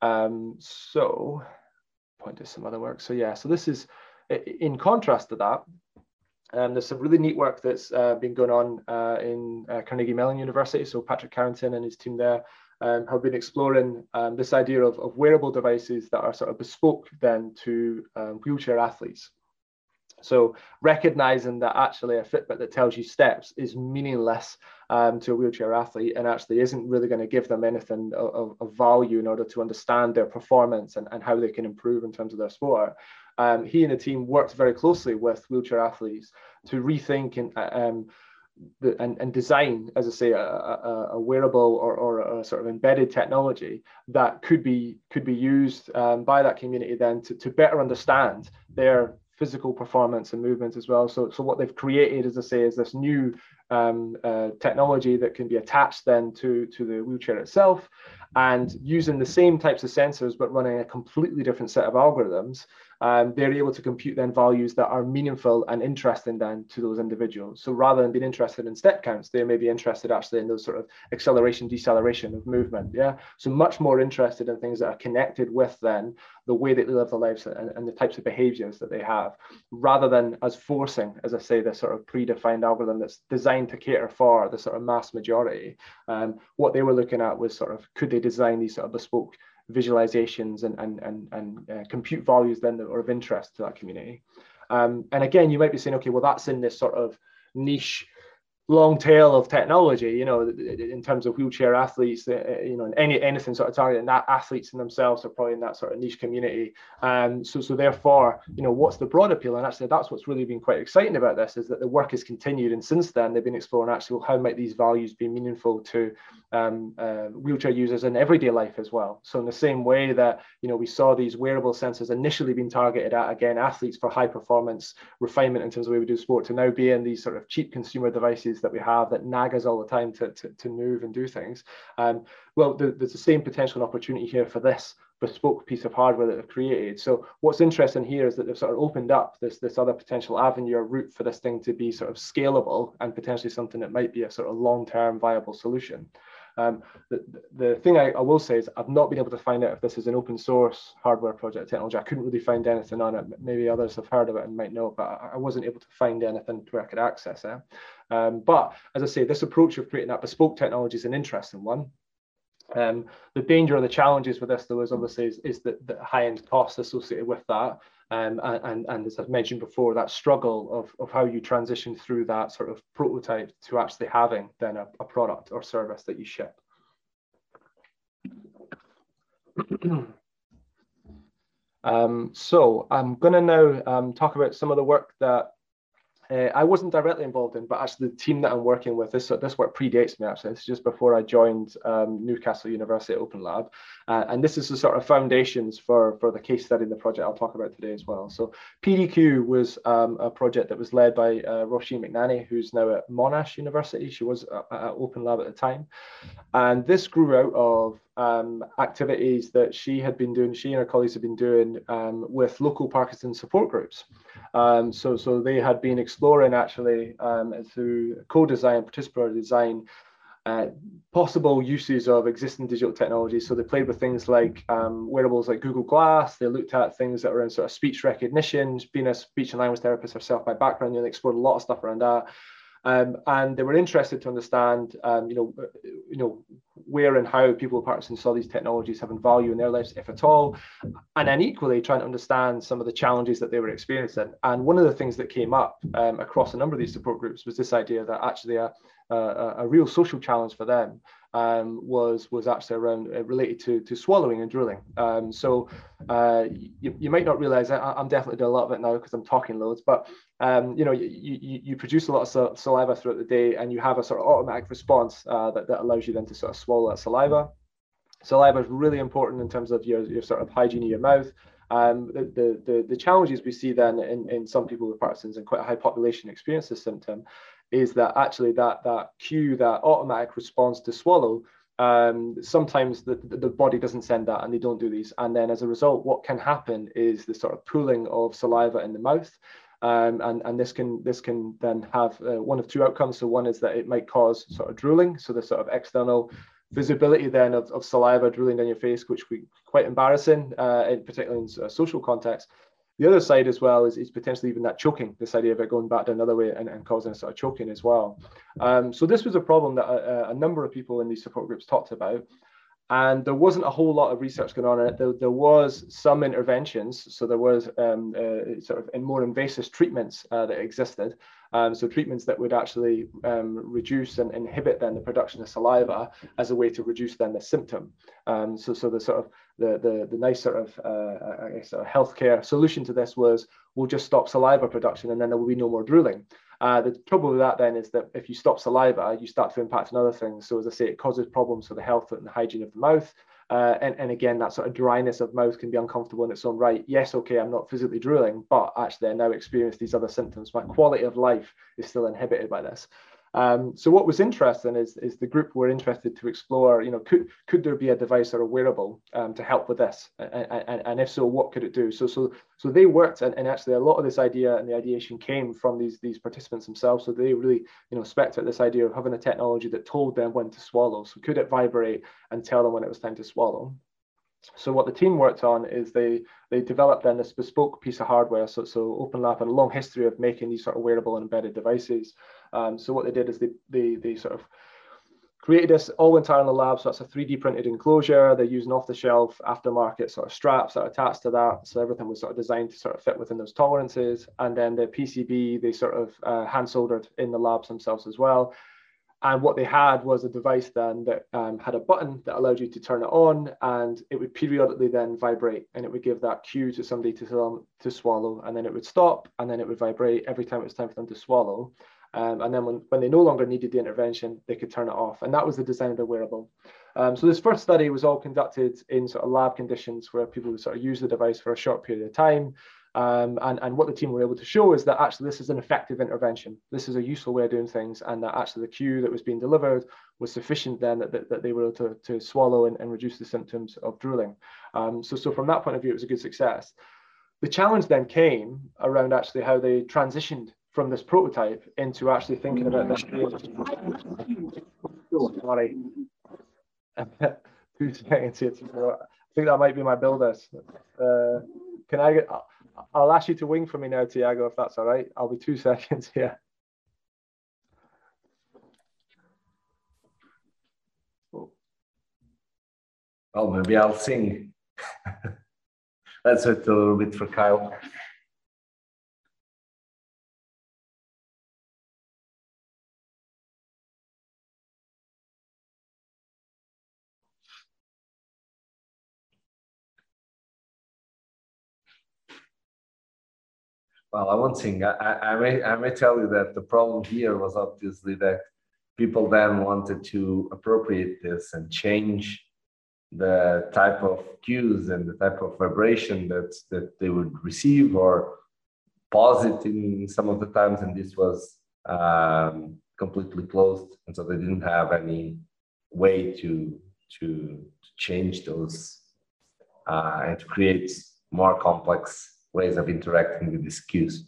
Um, so, point to some other work. So yeah, so this is in contrast to that. Um, there's some really neat work that's uh, been going on uh, in uh, Carnegie Mellon University. So Patrick Carrington and his team there um, have been exploring um, this idea of, of, wearable devices that are sort of bespoke then to um, wheelchair athletes. So recognizing that actually a Fitbit that tells you steps is meaningless um, to a wheelchair athlete and actually isn't really going to give them anything of, of, value in order to understand their performance and, and how they can improve in terms of their sport. Um, he and the team worked very closely with wheelchair athletes to rethink and um, the, and, and design, as I say, a, a, a wearable or, or a sort of embedded technology that could be could be used um, by that community then to, to better understand their physical performance and movements as well. So, so what they've created, as I say, is this new um, uh, technology that can be attached then to, to the wheelchair itself and using the same types of sensors but running a completely different set of algorithms um, they're able to compute then values that are meaningful and interesting then to those individuals. So rather than being interested in step counts, they may be interested actually in those sort of acceleration, deceleration of movement. Yeah. So much more interested in things that are connected with then the way that they live their lives and, and the types of behaviors that they have, rather than as forcing, as I say, the sort of predefined algorithm that's designed to cater for the sort of mass majority. Um, what they were looking at was sort of could they design these sort of bespoke visualizations and, and, and, and uh, compute values then that are of interest to that community. Um, and again, you might be saying, okay, well, that's in this sort of niche long tail of technology, you know, in terms of wheelchair athletes, uh, uh, you know, any anything sort of targeting that athletes in themselves are probably in that sort of niche community. Um, so, so therefore, you know, what's the broad appeal? And actually, that's what's really been quite exciting about this is that the work has continued, and since then they've been exploring actually well, how might these values be meaningful to um, uh, wheelchair users in everyday life as well. So, in the same way that you know we saw these wearable sensors initially being targeted at again athletes for high performance refinement in terms of the way we do sport, to now be in these sort of cheap consumer devices that we have that nag us all the time to, to, to move and do things. Um, well, the, there's the same potential and opportunity here for this bespoke piece of hardware that they've created. So what's interesting here is that they've sort of opened up this, this other potential avenue or route for this thing to be sort of scalable and potentially something that might be a sort of long-term viable solution. Um, the, the thing I, I, will say is I've not been able to find out if this is an open source hardware project technology. I couldn't really find anything on it. Maybe others have heard of it and might know, but I, I wasn't able to find anything where I could access it. Um, but as I say, this approach of creating that bespoke technology is an interesting one. Um, the danger or the challenges with this, though, is obviously is, is the, the high-end costs associated with that. Um, and, and as I've mentioned before, that struggle of, of how you transition through that sort of prototype to actually having then a, a product or service that you ship. um, so I'm going to now um, talk about some of the work that uh, I wasn't directly involved in, but actually the team that I'm working with, this this work predates me actually. It's just before I joined um, Newcastle University Open Lab, uh, and this is the sort of foundations for for the case study in the project I'll talk about today as well. So PDQ was um, a project that was led by uh, Roisin McNaney, who's now at Monash University. She was at, at Open Lab at the time, and this grew out of um, activities that she had been doing, she and her colleagues had been doing um, with local Parkinson support groups. Um, so, so they had been exploring actually um, through co-design, participatory design, uh, possible uses of existing digital technologies. So they played with things like um, wearables like Google Glass. They looked at things that were in sort of speech recognition. Being a speech and language therapist herself by background, they explored a lot of stuff around that. Um, and they were interested to understand, um, you know, you know, where and how people with Parkinson saw these technologies having value in their lives, if at all, and then equally trying to understand some of the challenges that they were experiencing. And one of the things that came up um, across a number of these support groups was this idea that actually a, a, real social challenge for them um, was was actually around uh, related to to swallowing and drooling. Um, so uh, you, you might not realize I, am definitely doing a lot of it now because I'm talking loads, but um, you know you, you, you produce a lot of saliva throughout the day and you have a sort of automatic response uh, that, that allows you then to sort of swallow that saliva. Saliva is really important in terms of your, your sort of hygiene of your mouth. Um, the, the, the, the, challenges we see then in, in some people with Parkinson's and quite a high population experience this symptom is that actually that, that cue, that automatic response to swallow, um, sometimes the, the body doesn't send that and they don't do these. And then as a result, what can happen is the sort of pooling of saliva in the mouth. Um, and, and this can this can then have uh, one of two outcomes. So one is that it might cause sort of drooling, so the sort of external visibility then of, of saliva drooling down your face, which we quite embarrassing, uh, in, particularly in a social context. The other side as well is, is potentially even that choking, this idea of it going back another way and, and causing a sort of choking as well. Um, so this was a problem that a, a, number of people in these support groups talked about. And there wasn't a whole lot of research going on in it. There, there was some interventions. So there was um, uh, sort of in more invasive treatments uh, that existed. Um, so treatments that would actually um, reduce and inhibit then the production of saliva as a way to reduce then the symptom. Um, so, so the sort of the, the, the nice sort of, uh, I guess, a healthcare solution to this was we'll just stop saliva production and then there will be no more drooling. Uh, the trouble with that then is that if you stop saliva, you start to impact on other things. So as I say, it causes problems for the health and the hygiene of the mouth. Uh, and, and again, that sort of dryness of mouth can be uncomfortable in its own right. Yes, okay, I'm not physically drooling, but actually I now experience these other symptoms. My quality of life is still inhibited by this. Um, so what was interesting is, is the group were interested to explore, you know, could, could there be a device or a wearable um, to help with this? And, and, and, if so, what could it do? So, so, so they worked and, and actually a lot of this idea and the ideation came from these, these participants themselves. So they really, you know, spec at this idea of having a technology that told them when to swallow. So could it vibrate and tell them when it was time to swallow? So what the team worked on is they they developed then this bespoke piece of hardware. So so OpenLab had a long history of making these sort of wearable and embedded devices. Um, so what they did is they, they, they sort of created this all entire in the lab. So that's a 3D printed enclosure. They're using off the shelf aftermarket sort of straps that are attached to that. So everything was sort of designed to sort of fit within those tolerances. And then the PCB, they sort of uh, hand soldered in the labs themselves as well. And what they had was a device then that um, had a button that allowed you to turn it on and it would periodically then vibrate and it would give that cue to somebody to, um, to swallow and then it would stop and then it would vibrate every time it was time for them to swallow. Um, and then when, when they no longer needed the intervention, they could turn it off. And that was the design of the wearable. Um, so this first study was all conducted in sort of lab conditions where people would sort of use the device for a short period of time. Um, and, and what the team were able to show is that actually this is an effective intervention. This is a useful way of doing things and that actually the cue that was being delivered was sufficient then that, that, that they were able to, to swallow and, and reduce the symptoms of drooling. Um, so, so from that point of view, it was a good success. The challenge then came around actually how they transitioned from this prototype into actually thinking about this. Sorry. Two seconds. I think that might be my builders. Uh, can I get, I'll ask you to wing for me now, Tiago, if that's all right. I'll be two seconds here. Well, maybe I'll sing. Let's wait a little bit for Kyle. Well, I won't sing. I, I, may, I may tell you that the problem here was obviously that people then wanted to appropriate this and change the type of cues and the type of vibration that, that they would receive or pause it in some of the times. And this was um, completely closed. And so they didn't have any way to, to, to change those uh, and to create more complex ways of interacting with these cues.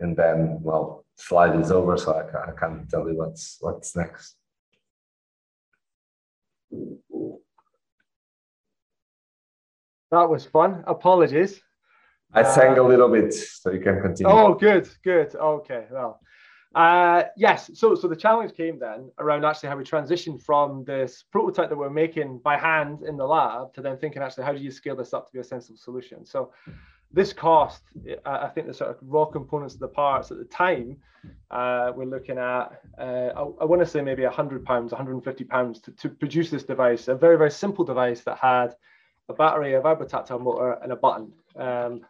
And then, well, slide is over, so I, I can't tell you what's what's next. That was fun. Apologies. I sang uh, a little bit, so you can continue. Oh, good, good. Okay, well, uh, yes, so so the challenge came then around actually how we transitioned from this prototype that we're making by hand in the lab to then thinking actually how do you scale this up to be a sensible solution. So this cost, I think the sort of raw components of the parts at the time, uh, we're looking at, uh, I, I want to say maybe 100 pounds, 150 pounds to, to produce this device, a very, very simple device that had a battery, a vibrotactile motor, and a button. Um,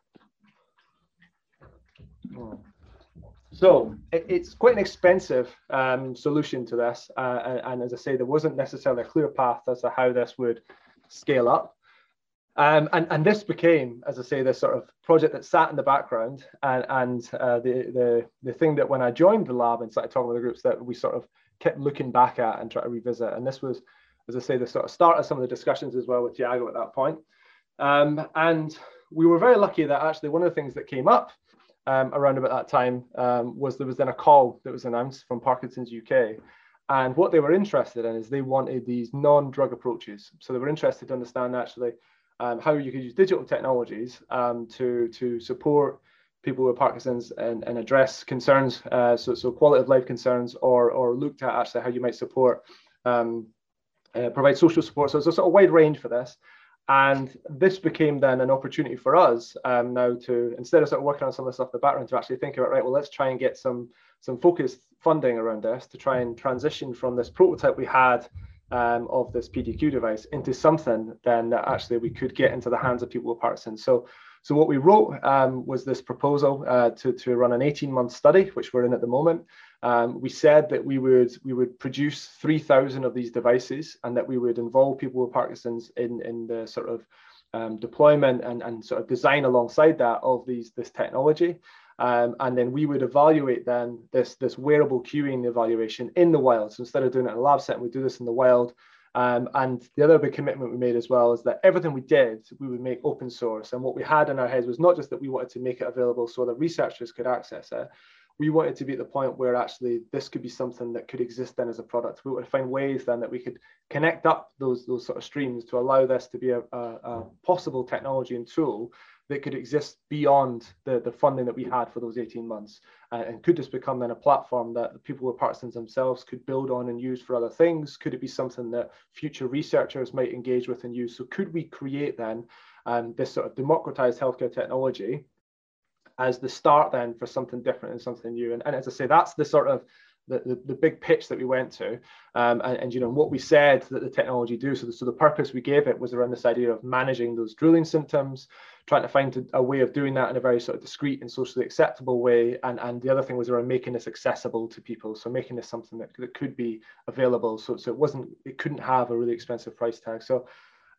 oh. So it, it's quite an expensive um, solution to this. Uh, and, and, as I say, there wasn't necessarily a clear path as to how this would scale up. Um, and, and this became, as I say, this sort of project that sat in the background. And, and uh, the, the, the thing that when I joined the lab and started talking with the groups that we sort of kept looking back at and try to revisit. And this was, as I say, the sort of start of some of the discussions as well with Tiago at that point. Um, and we were very lucky that actually one of the things that came up um, around about that time um, was there was then a call that was announced from Parkinson's UK and what they were interested in is they wanted these non-drug approaches. So they were interested to understand actually um, how you could use digital technologies um, to, to support people with Parkinson's and, and address concerns, uh, so, so quality of life concerns, or, or looked at actually how you might support, um, uh, provide social support. So there's a sort of wide range for this. And this became then an opportunity for us um, now to, instead of sort of working on some of the stuff in the background, to actually think about, right, well, let's try and get some, some focused funding around this to try and transition from this prototype we had um, of this PDQ device into something then that actually we could get into the hands of people with Parkinson's. So, so what we wrote um, was this proposal uh, to, to run an 18 month study, which we're in at the moment. Um, we said that we would we would produce 3,000 of these devices and that we would involve people with Parkinson's in, in the sort of um, deployment and, and sort of design alongside that of these this technology. Um, and then we would evaluate then this, this wearable cueing evaluation in the wild. So instead of doing it in a lab setting, we do this in the wild. Um, and the other big commitment we made as well is that everything we did, we would make open source. And what we had in our heads was not just that we wanted to make it available so that researchers could access it. We wanted to be at the point where actually this could be something that could exist then as a product. We would find ways then that we could connect up those, those sort of streams to allow this to be a, a, a possible technology and tool that could exist beyond the, the funding that we had for those 18 months? Uh, and could this become then a platform that the people with Parkinson's themselves could build on and use for other things? Could it be something that future researchers might engage with and use? So could we create then um, this sort of democratized healthcare technology as the start then for something different and something new? And, and as I say, that's the sort of the, the, the, big pitch that we went to. Um, and, and, you know what we said that the technology do so the, so the purpose we gave it was around this idea of managing those drooling symptoms trying to find a, a way of doing that in a very sort of discreet and socially acceptable way. And and the other thing was around making this accessible to people. So making this something that, that could be available. So, so it wasn't it couldn't have a really expensive price tag. So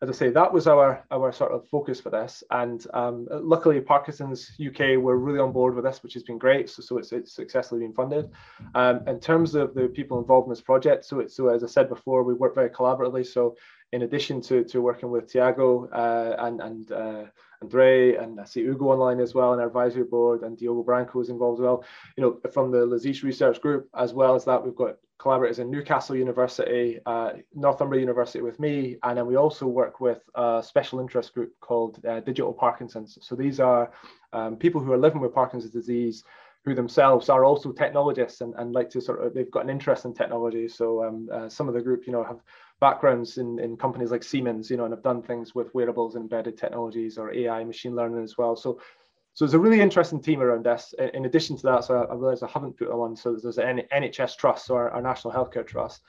as I say, that was our our sort of focus for this. And um, luckily, Parkinson's UK were really on board with this, which has been great. So, so it's, it's successfully been funded. Um, in terms of the people involved in this project, so it's, so as I said before, we work very collaboratively. So in addition to, to working with Tiago uh, and and uh, Andre and I see Ugo online as well, and our advisory board, and Diogo Branco is involved as well. You know, from the LASIGE Research Group, as well as that, we've got collaborators in Newcastle University, uh, Northumbria University with me, and then we also work with a special interest group called uh, Digital Parkinson's. So these are um, people who are living with Parkinson's disease who themselves are also technologists and, and like to sort of they've got an interest in technology. So um, uh, some of the group, you know, have backgrounds in, in companies like Siemens, you know, and have done things with wearables, and embedded technologies, or AI, machine learning as well. So so it's a really interesting team around this. In addition to that, so I, realize I haven't put on. One. So there's an NHS Trust, so our, our National Healthcare Trust.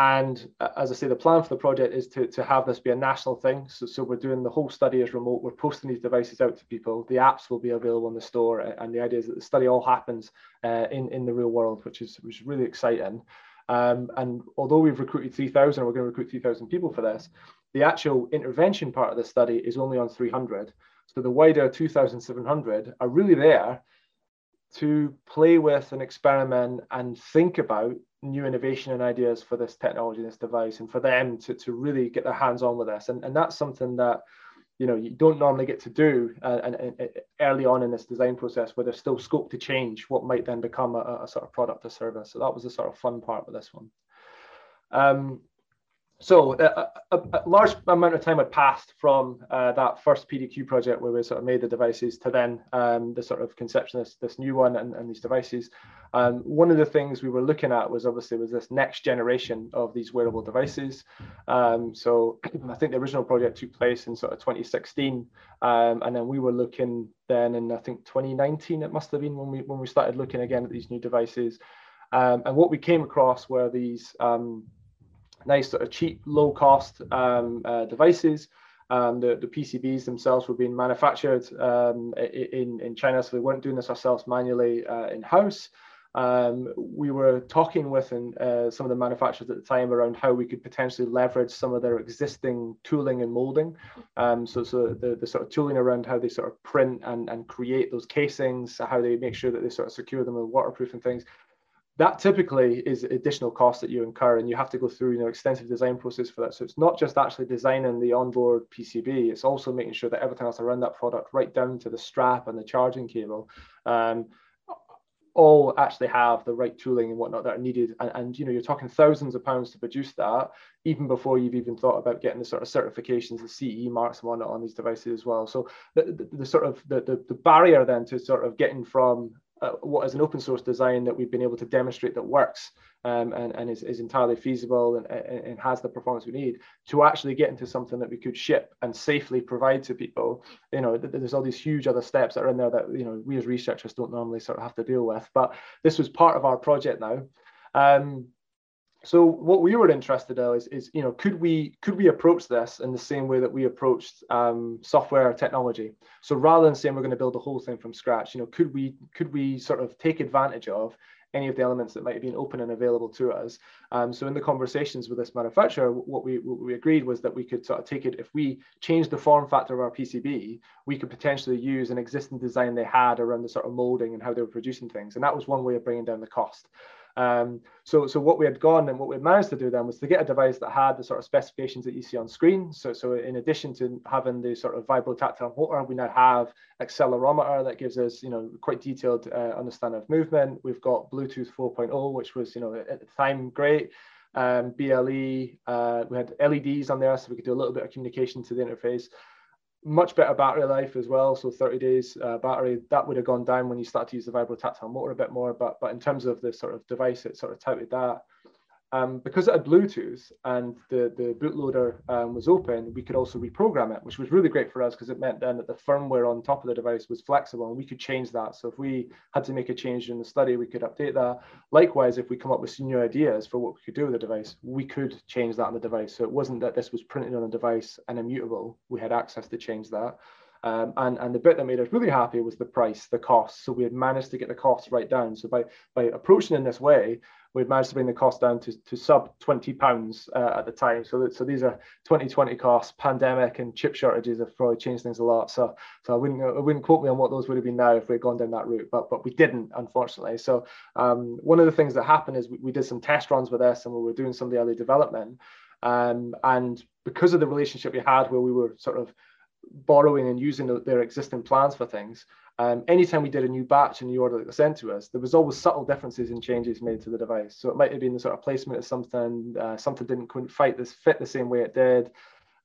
And uh, as I say, the plan for the project is to, to have this be a national thing. So, so we're doing the whole study as remote. We're posting these devices out to people. The apps will be available in the store. And the idea is that the study all happens uh, in, in the real world, which is, which is really exciting. Um, and although we've recruited 3,000, we're going to recruit 3,000 people for this, the actual intervention part of the study is only on 300. So the wider 2,700 are really there to play with and experiment and think about new innovation and ideas for this technology, this device, and for them to, to really get their hands on with this. And, and that's something that you know you don't normally get to do uh, and, and, early on in this design process where there's still scope to change what might then become a, a sort of product or service. So that was the sort of fun part with this one. Um, so uh, a, a, large amount of time had passed from uh, that first PDQ project where we sort of made the devices to then um, the sort of conception of this, this new one and, and these devices. Um, one of the things we were looking at was obviously was this next generation of these wearable devices. Um, so I think the original project took place in sort of 2016, um, and then we were looking then in I think 2019 it must have been when we when we started looking again at these new devices. Um, and what we came across were these um, nice sort of cheap, low cost um, uh, devices. Um, the, the PCBs themselves were being manufactured um, in, in China, so we weren't doing this ourselves manually uh, in house. um, we were talking with and, uh, some of the manufacturers at the time around how we could potentially leverage some of their existing tooling and molding. Um, so, so the, the sort of tooling around how they sort of print and, and create those casings, how they make sure that they sort of secure them with waterproof and things. That typically is additional cost that you incur, and you have to go through you know extensive design process for that. So it's not just actually designing the onboard PCB; it's also making sure that everything else around that product, right down to the strap and the charging cable, um, all actually have the right tooling and whatnot that are needed. And, and, you know, you're talking thousands of pounds to produce that, even before you've even thought about getting the sort of certifications, the CE marks and whatnot on these devices as well. So the, the, the sort of the, the, the barrier then to sort of getting from uh, what is an open source design that we've been able to demonstrate that works um, and, and is, is entirely feasible and, and has the performance we need to actually get into something that we could ship and safely provide to people. You know, there's all these huge other steps that are in there that, you know, we as researchers don't normally sort of have to deal with, but this was part of our project now. Um, so what we were interested in is, is you know could we could we approach this in the same way that we approached um, software technology so rather than saying we're going to build the whole thing from scratch you know could we could we sort of take advantage of any of the elements that might have been open and available to us. Um, so in the conversations with this manufacturer, what we, what we agreed was that we could sort of take it, if we change the form factor of our PCB, we could potentially use an existing design they had around the sort of molding and how they were producing things. And that was one way of bringing down the cost. Um, so, so what we had gone and what we managed to do then was to get a device that had the sort of specifications that you see on screen. So, so in addition to having the sort of vibrotactile motor, we now have accelerometer that gives us, you know, quite detailed uh, understanding of movement. We've got Bluetooth 4.0, which was, you know, at the time great. Um, BLE, uh, we had LEDs on there, so we could do a little bit of communication to the interface much better battery life as well. So 30 days uh, battery that would have gone down when you start to use the vibrotactile motor a bit more. But but in terms of the sort of device, it sort of touted that. Um, because it had Bluetooth and the, the bootloader um, was open, we could also reprogram it, which was really great for us because it meant then that the firmware on top of the device was flexible and we could change that. So if we had to make a change in the study, we could update that. Likewise, if we come up with some new ideas for what we could do with the device, we could change that on the device. So it wasn't that this was printed on a device and immutable. We had access to change that. Um, and, and the bit that made us really happy was the price, the cost. So we had managed to get the costs right down. So by, by approaching in this way, we'd managed to bring the cost down to, to sub 20 pounds uh, at the time. So, that, so these are 2020 costs, pandemic and chip shortages have probably changed things a lot. So, so I wouldn't, I wouldn't quote me on what those would have been now if we'd gone down that route, but, but we didn't, unfortunately. So um, one of the things that happened is we, we did some test runs with this and we were doing some of the early development. Um, and because of the relationship we had where we were sort of borrowing and using their existing plans for things. Anytime we did a new batch and new order that was sent to us, there was always subtle differences in changes made to the device. So it might have been the sort of placement of something, uh, something didn't quite this fit the same way it did.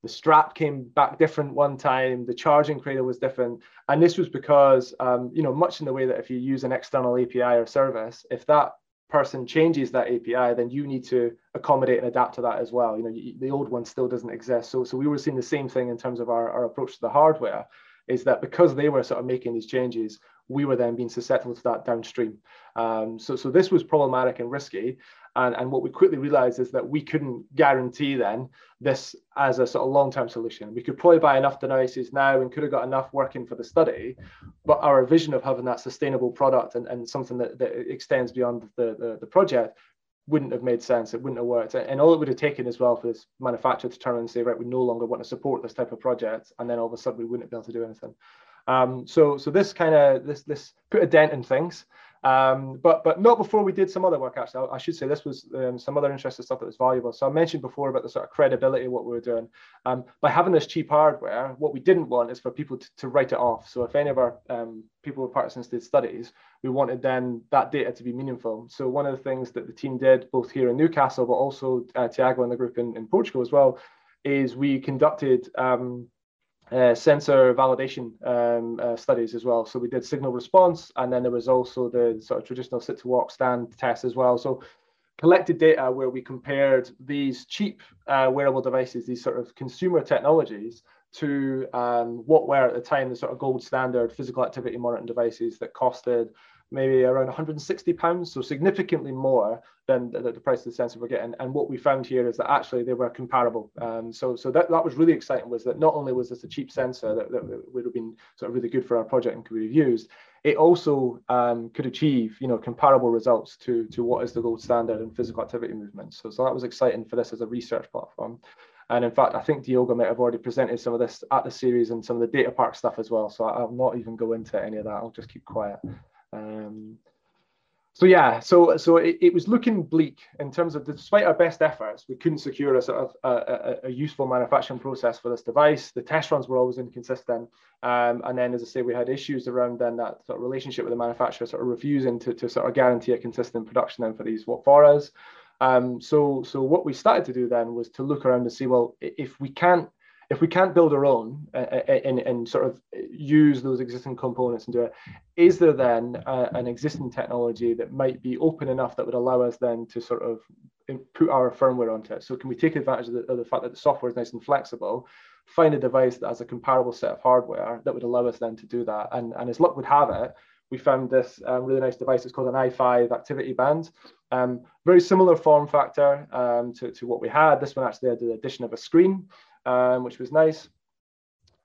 The strap came back different one time. The charging cradle was different, and this was because, um, you know, much in the way that if you use an external API or service, if that person changes that API, then you need to accommodate and adapt to that as well. You know, you, the old one still doesn't exist. So, so we were seeing the same thing in terms of our, our approach to the hardware, is that because they were sort of making these changes, we were then being susceptible to that downstream. Um, so, so this was problematic and risky. And, and what we quickly realized is that we couldn't guarantee then this as a sort of long-term solution. We could probably buy enough devices now and could have got enough working for the study, but our vision of having that sustainable product and, and something that, that extends beyond the, the, the project wouldn't have made sense. It wouldn't have worked. And all it would have taken as well for this manufacturer to turn and say, right, we no longer want to support this type of project. And then all of a sudden we wouldn't be able to do anything. Um, so, so this kind of, this, this put a dent in things. Um, but but not before we did some other work. Actually, I, I should say this was um, some other interesting stuff that was valuable. So I mentioned before about the sort of credibility of what we were doing. Um, by having this cheap hardware, what we didn't want is for people to, to write it off. So if any of our um, people with Parkinson's did studies, we wanted then that data to be meaningful. So one of the things that the team did, both here in Newcastle, but also uh, Tiago and the group in, in Portugal as well, is we conducted um, uh, sensor validation um, uh, studies as well. So we did signal response, and then there was also the sort of traditional sit to walk stand test as well. So collected data where we compared these cheap uh, wearable devices, these sort of consumer technologies, to um, what were at the time the sort of gold standard physical activity monitoring devices that costed maybe around 160 pounds, so significantly more than the, the, price of the sensor we're getting. And what we found here is that actually they were comparable. Um, so so that, that was really exciting was that not only was this a cheap sensor that, that would have been sort of really good for our project and could be used, it also um, could achieve you know comparable results to to what is the gold standard in physical activity movements. So, so that was exciting for this as a research platform. And in fact, I think Diogo might have already presented some of this at the series and some of the data park stuff as well. So I'll not even go into any of that. I'll just keep quiet. Um, so yeah, so so it, it, was looking bleak in terms of despite our best efforts, we couldn't secure a sort of a, a, a useful manufacturing process for this device. The test runs were always inconsistent, um, and then as I say, we had issues around then that sort of relationship with the manufacturer, sort of refusing to, to sort of guarantee a consistent production then for these what for us. Um, so so what we started to do then was to look around and see well if we can't if we can't build our own uh, uh, and, and sort of use those existing components and do it, is there then uh, an existing technology that might be open enough that would allow us then to sort of put our firmware onto it? So can we take advantage of the, of the fact that the software is nice and flexible, find a device that has a comparable set of hardware that would allow us then to do that? And, and as luck would have it, we found this um, really nice device. It's called an i5 activity band. Um, very similar form factor um, to, to what we had. This one actually had the addition of a screen um, which was nice.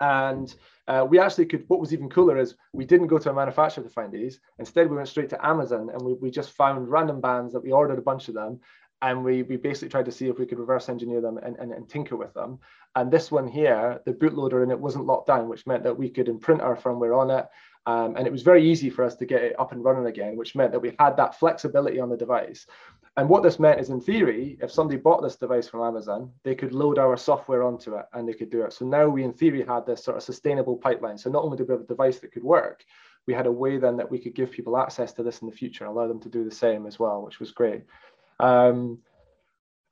And uh, we actually could, what was even cooler is we didn't go to a manufacturer to find these. Instead, we went straight to Amazon and we, we just found random bands that we ordered a bunch of them. And we, we basically tried to see if we could reverse engineer them and, and, and tinker with them. And this one here, the bootloader in it wasn't locked down, which meant that we could imprint our firmware on it. Um, and it was very easy for us to get it up and running again, which meant that we had that flexibility on the device. And what this meant is, in theory, if somebody bought this device from Amazon, they could load our software onto it and they could do it. So now we, in theory, had this sort of sustainable pipeline. So not only did we have a device that could work, we had a way then that we could give people access to this in the future, allow them to do the same as well, which was great. Um,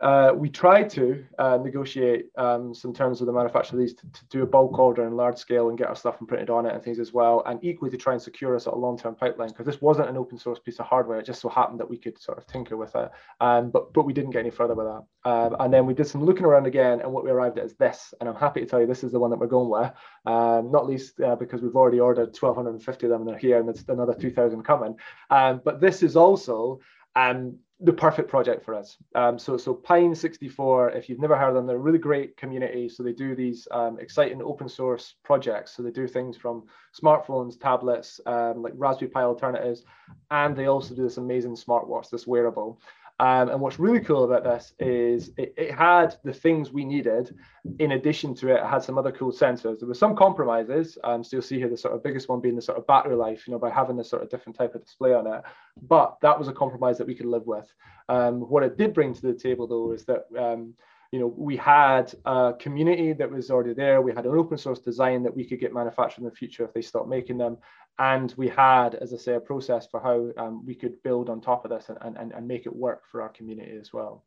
uh, we tried to uh, negotiate um, some terms with the manufacturer these to, to, do a bulk order in large scale and get our stuff printed on it and things as well, and equally to try and secure a sort of long-term pipeline because this wasn't an open source piece of hardware. It just so happened that we could sort of tinker with it, um, but but we didn't get any further with that. Um, and then we did some looking around again, and what we arrived at is this. And I'm happy to tell you this is the one that we're going with, um, not least uh, because we've already ordered 1,250 of them and they're here, and there's another 2,000 coming. Um, but this is also um, the perfect project for us. Um, so, so Pine 64, if you've never heard of them, they're a really great community. So they do these um, exciting open source projects. So they do things from smartphones, tablets, um, like Raspberry Pi alternatives, and they also do this amazing smartwatch, this wearable. Um, and what's really cool about this is it, it, had the things we needed. In addition to it, it had some other cool sensors. There were some compromises. Um, so you'll see here the sort of biggest one being the sort of battery life, you know, by having this sort of different type of display on it. But that was a compromise that we could live with. Um, what it did bring to the table, though, is that um, you know, we had a community that was already there. We had an open source design that we could get manufactured in the future if they stopped making them. And we had, as I say, a process for how um, we could build on top of this and, and, and make it work for our community as well.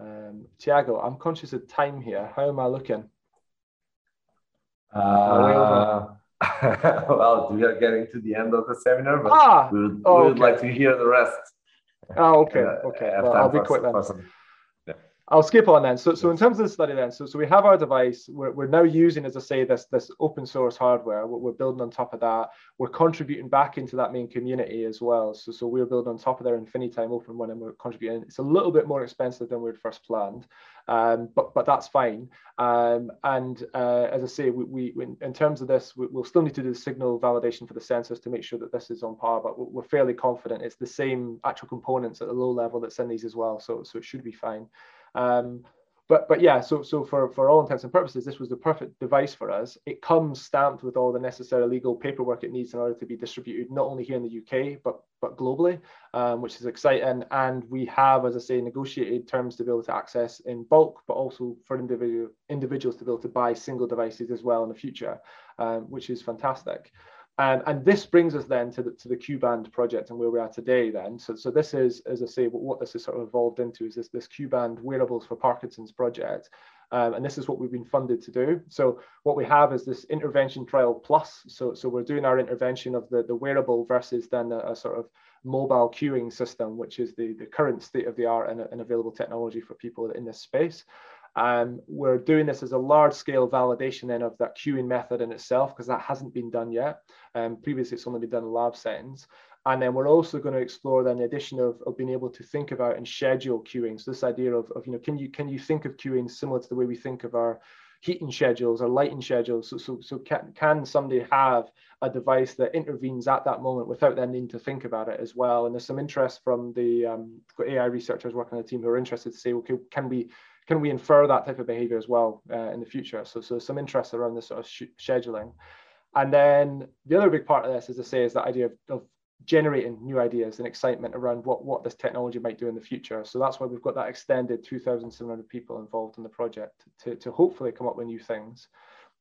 Um, Tiago, I'm conscious of time here. How am I looking? Uh, well, we are getting to the end of the seminar, but ah, we would, oh, we would okay. like to hear the rest. Oh, okay, uh, okay. Well, I'll be quick then. I'll skip on then. So, so in terms of the study then, so, so we have our device. We're, we're now using, as I say, this, this open source hardware. We're, we're building on top of that. We're contributing back into that main community as well. So, so we're building on top of their Infinitime open one and we're contributing. It's a little bit more expensive than we'd first planned, um, but, but that's fine. Um, and uh, as I say, we, we in, terms of this, we, will still need to do the signal validation for the sensors to make sure that this is on par, but we're fairly confident it's the same actual components at the low level that's in these as well. So, so it should be fine. Um, but but yeah, so so for for all intents and purposes, this was the perfect device for us. It comes stamped with all the necessary legal paperwork it needs in order to be distributed, not only here in the UK but but globally, um, which is exciting. And we have, as I say, negotiated terms to be able to access in bulk, but also for individual individuals to be able to buy single devices as well in the future, um, which is fantastic. Um, and this brings us then to the, to the CueBand project and where we are today then. So, so this is, as I say, what this has sort of evolved into is this, this CueBand wearables for Parkinson's project. Um, and this is what we've been funded to do. So what we have is this intervention trial plus. So, so we're doing our intervention of the, the wearable versus then a, a sort of mobile cueing system, which is the, the current state of the art and, and available technology for people in this space. Um, we're doing this as a large scale validation then of that cueing method in itself, because that hasn't been done yet. Um, previously, it's only been done in lab settings. And then we're also going to explore then the addition of, of being able to think about and schedule cueing. So this idea of, of, you know, can you can you think of cueing similar to the way we think of our heating schedules or lighting schedules? So, so, so can, can somebody have a device that intervenes at that moment without them needing to think about it as well? And there's some interest from the um, AI researchers working on the team who are interested to say, okay, can we can we infer that type of behavior as well uh, in the future? So, so some interest around this sort of scheduling. And then the other big part of this, as I say, is that idea of, of generating new ideas and excitement around what, what this technology might do in the future. So that's why we've got that extended 2,700 people involved in the project to, to hopefully come up with new things.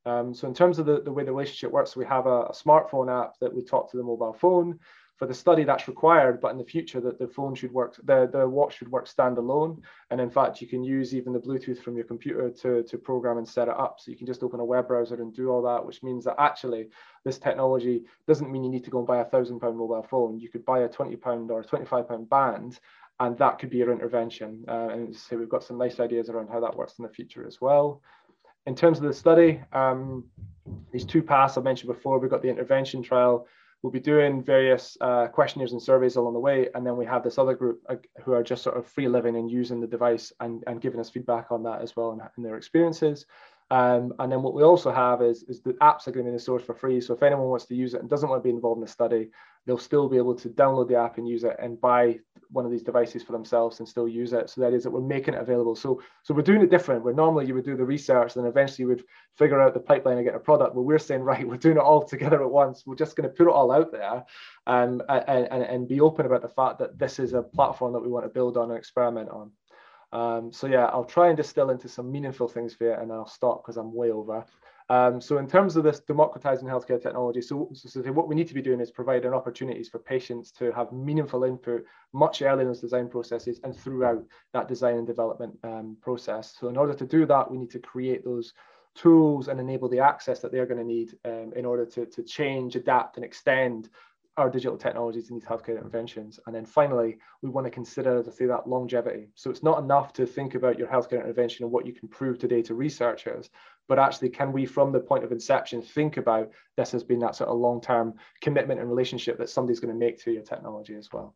Um, so in terms of the, the way the relationship works, we have a, a smartphone app that we talk to the mobile phone for the study that's required, but in the future that the phone should work, the, the watch should work standalone. And in fact, you can use even the Bluetooth from your computer to, to program and set it up. So you can just open a web browser and do all that, which means that actually this technology doesn't mean you need to go and buy a thousand pound mobile phone. You could buy a 20 pound or 25 pound band and that could be your intervention. Uh, and so we've got some nice ideas around how that works in the future as well. In terms of the study, um, these two paths I mentioned before, we've got the intervention trial, we'll be doing various uh, questionnaires and surveys along the way. And then we have this other group uh, who are just sort of free living and using the device and, and giving us feedback on that as well and, and their experiences. Um, and then what we also have is, is the apps are going to be in the source for free. So if anyone wants to use it and doesn't want to be involved in the study, they'll still be able to download the app and use it and buy one of these devices for themselves and still use it. So that is that we're making it available. So so we're doing it different. Where normally you would do the research, and eventually you would figure out the pipeline and get a product. But we're saying, right, we're doing it all together at once. We're just going to put it all out there um, and, and, and be open about the fact that this is a platform that we want to build on and experiment on. Um, so yeah, I'll try and distill into some meaningful things for you and I'll stop because I'm way over. Um, so in terms of this democratizing healthcare technology, so, so, so, what we need to be doing is providing opportunities for patients to have meaningful input much earlier in those design processes and throughout that design and development um, process. So in order to do that, we need to create those tools and enable the access that they're going to need um, in order to, to change, adapt and extend our digital technologies in these healthcare interventions. And then finally, we want to consider, as I say, that longevity. So it's not enough to think about your healthcare intervention and what you can prove today to researchers, but actually, can we, from the point of inception, think about this as being that sort of long-term commitment and relationship that somebody's going to make to your technology as well.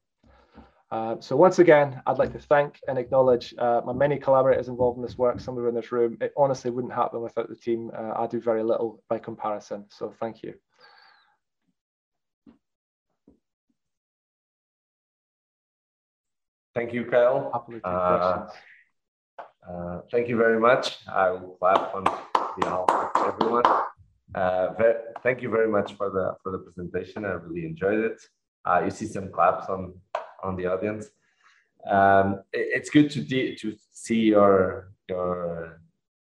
Uh, so once again, I'd like to thank and acknowledge uh, my many collaborators involved in this work, some are in this room. It honestly wouldn't happen without the team. Uh, I do very little by comparison, so thank you. Thank you, Kyle. Uh, uh, thank you very much. I will clap on behalf of everyone. Uh, thank you very much for the for the presentation. I really enjoyed it. Uh, you see some claps on on the audience. Um, it, it's good to to see your your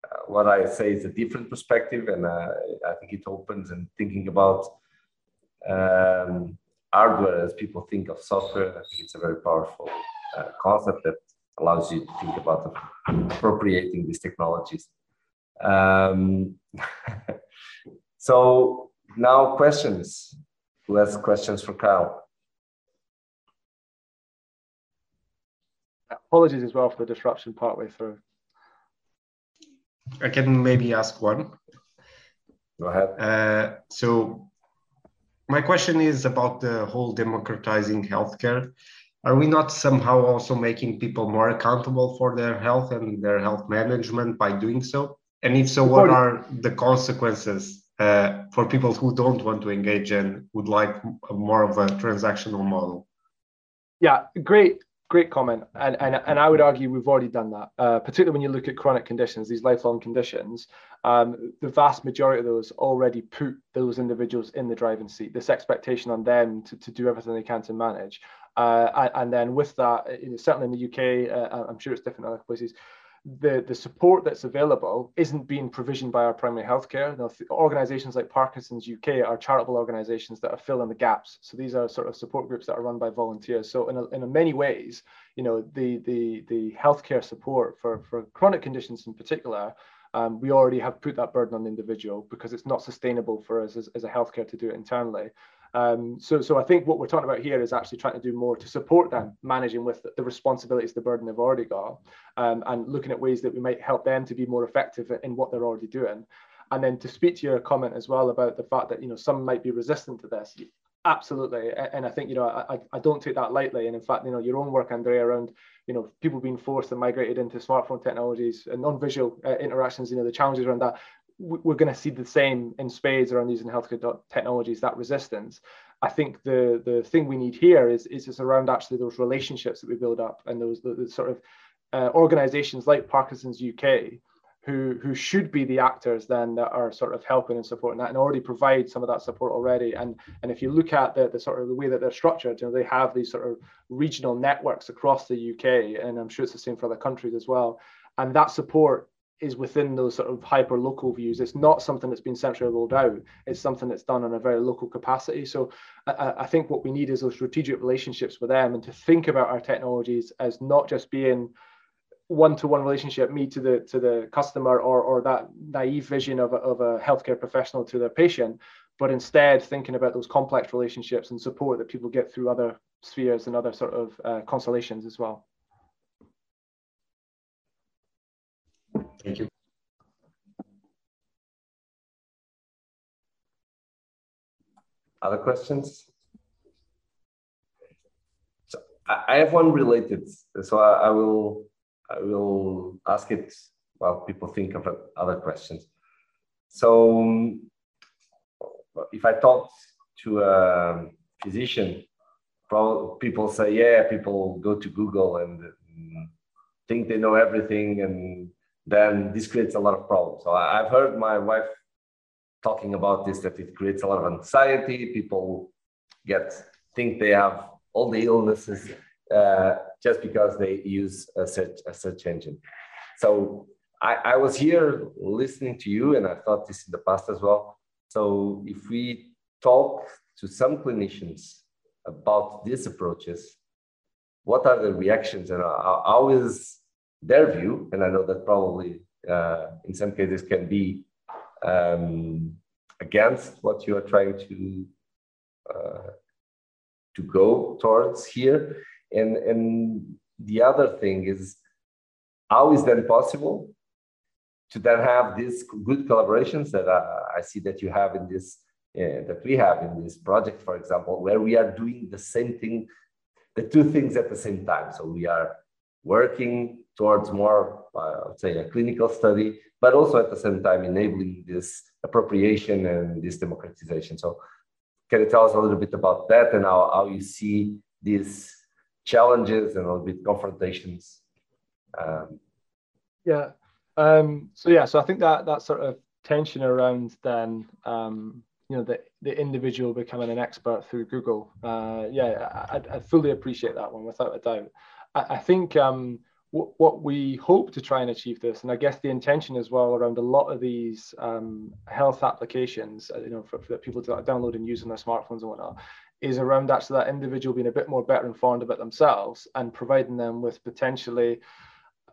uh, what I say is a different perspective, and uh, I think it opens and thinking about um, hardware as people think of software. I think it's a very powerful uh, concept that allows you to think about appropriating these technologies. Um, so now questions. Who has questions for Kyle? Apologies as well for the disruption partway through. I can maybe ask one. Go ahead. Uh, so my question is about the whole democratizing healthcare are we not somehow also making people more accountable for their health and their health management by doing so? And if so, what are the consequences uh, for people who don't want to engage and would like more of a transactional model? Yeah, great, great comment. And, and, and I would argue we've already done that, uh, particularly when you look at chronic conditions, these lifelong conditions. Um, the vast majority of those already put those individuals in the driving seat, this expectation on them to, to do everything they can to manage. Uh, and then with that, certainly in the UK, uh, I'm sure it's different in other places, the, the support that's available isn't being provisioned by our primary healthcare. Now, organizations like Parkinson's UK are charitable organizations that are filling the gaps. So these are sort of support groups that are run by volunteers. So in, a, in a many ways, you know, the, the, the healthcare support for, for chronic conditions in particular, um, we already have put that burden on the individual because it's not sustainable for us as, as a healthcare to do it internally. Um, so, so I think what we're talking about here is actually trying to do more to support them managing with the responsibilities, the burden they've already got, um, and looking at ways that we might help them to be more effective in what they're already doing. And then to speak to your comment as well about the fact that you know some might be resistant to this. Absolutely, and I think you know I, I don't take that lightly. And in fact, you know your own work, Andrea, around you know people being forced and migrated into smartphone technologies and non-visual uh, interactions. You know the challenges around that. We're going to see the same in spades around using healthcare technologies. That resistance. I think the the thing we need here is is just around actually those relationships that we build up and those the, the sort of uh, organizations like Parkinson's UK who who should be the actors then that are sort of helping and supporting that and already provide some of that support already and and if you look at the, the sort of the way that they're structured you know they have these sort of regional networks across the UK and I'm sure it's the same for other countries as well and that support is within those sort of hyper local views. It's not something that's been centrally rolled out. It's something that's done on a very local capacity. So I, I, think what we need is those strategic relationships with them and to think about our technologies as not just being one-to-one relationship, me to the to the customer, or or that naive vision of a, of a healthcare professional to their patient, but instead thinking about those complex relationships and support that people get through other spheres and other sort of uh, constellations as well. Thank you. Other questions? So I have one related, so I, will I will ask it while people think of other questions. So um, if I talk to a physician, people say, yeah, people go to Google and think they know everything. And then this creates a lot of problems. So I've heard my wife talking about this, that it creates a lot of anxiety. People get, think they have all the illnesses uh, just because they use a search, a search engine. So I, I was here listening to you, and I thought this in the past as well. So if we talk to some clinicians about these approaches, what are the reactions and how, how is their view? And I know that probably uh, in some cases can be um, against what you are trying to uh, to go towards here. And, and the other thing is, how is then possible to then have these good collaborations that uh, I see that you have in this, uh, that we have in this project, for example, where we are doing the same thing, the two things at the same time. So we are working towards more, uh, say, a clinical study, but also at the same time enabling this appropriation and this democratization. So can you tell us a little bit about that and how, how you see this challenges and a little bit confrontations. Um, yeah. Um, so yeah, so I think that that sort of tension around then, um, you know, the the individual becoming an expert through Google. Uh, yeah, I, I, fully appreciate that one without a doubt. I, I think um, what we hope to try and achieve this, and I guess the intention as well around a lot of these um, health applications, uh, you know, for, for people to download and use on their smartphones and whatnot, is around actually that individual being a bit more better informed about themselves and providing them with potentially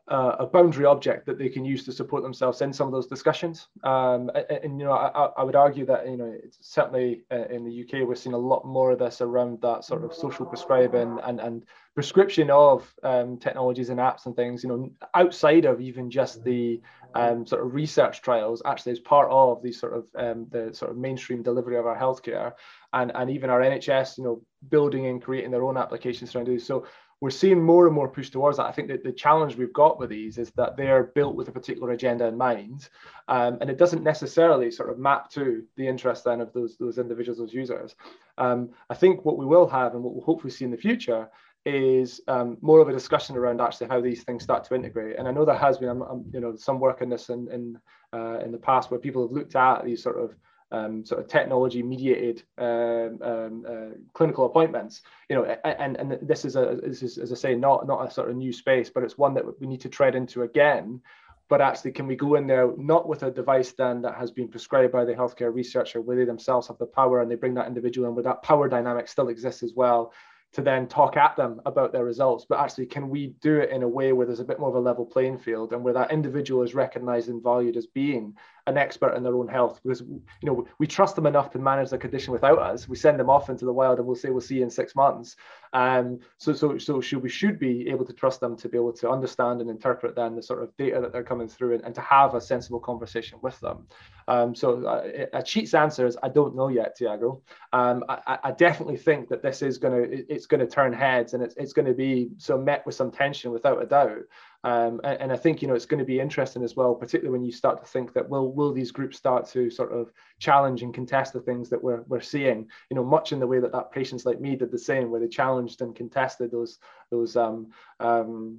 uh, a boundary object that they can use to support themselves in some of those discussions. Um, and, and, you know, I, I, would argue that you know, it's certainly uh, in the UK, we're seeing a lot more of this around that sort of social prescribing and and prescription of um, technologies and apps and things. You know, outside of even just the um, sort of research trials, actually as part of the sort of um, the sort of mainstream delivery of our healthcare, and and even our NHS, you know, building and creating their own applications around this. So we're seeing more and more push towards that. I think that the challenge we've got with these is that they're built with a particular agenda in mind, um, and it doesn't necessarily sort of map to the interest then of those those individuals, those users. Um, I think what we will have and what we'll hopefully see in the future is um, more of a discussion around actually how these things start to integrate. And I know there has been, I'm, you know, some work in this in in, uh, in the past where people have looked at these sort of um, sort of technology mediated um, um, uh, clinical appointments you know and and this is a this is as i say not not a sort of new space but it's one that we need to tread into again. But actually can we go in there not with a device then that has been prescribed by the healthcare researcher where they themselves have the power and they bring that individual in where that power dynamic still exists as well to then talk at them about their results? But actually can we do it in a way where there's a bit more of a level playing field and where that individual is recognized and valued as being an expert in their own health because you know we trust them enough to manage the condition without us. We send them off into the wild and we'll say we'll see you in six months. Um, so so so should, we should be able to trust them to be able to understand and interpret then the sort of data that they're coming through and, and to have a sensible conversation with them. Um, so uh, a cheat's answer is I don't know yet, Tiago. Um, I, I, definitely think that this is going to it's going to turn heads and it's, it's going to be so met with some tension without a doubt. Um, and, and, I think you know it's going to be interesting as well, particularly when you start to think that will will these groups start to sort of challenge and contest the things that we're we're seeing, you know, much in the way that that patients like me did the same, where they challenged and contested those those um, um,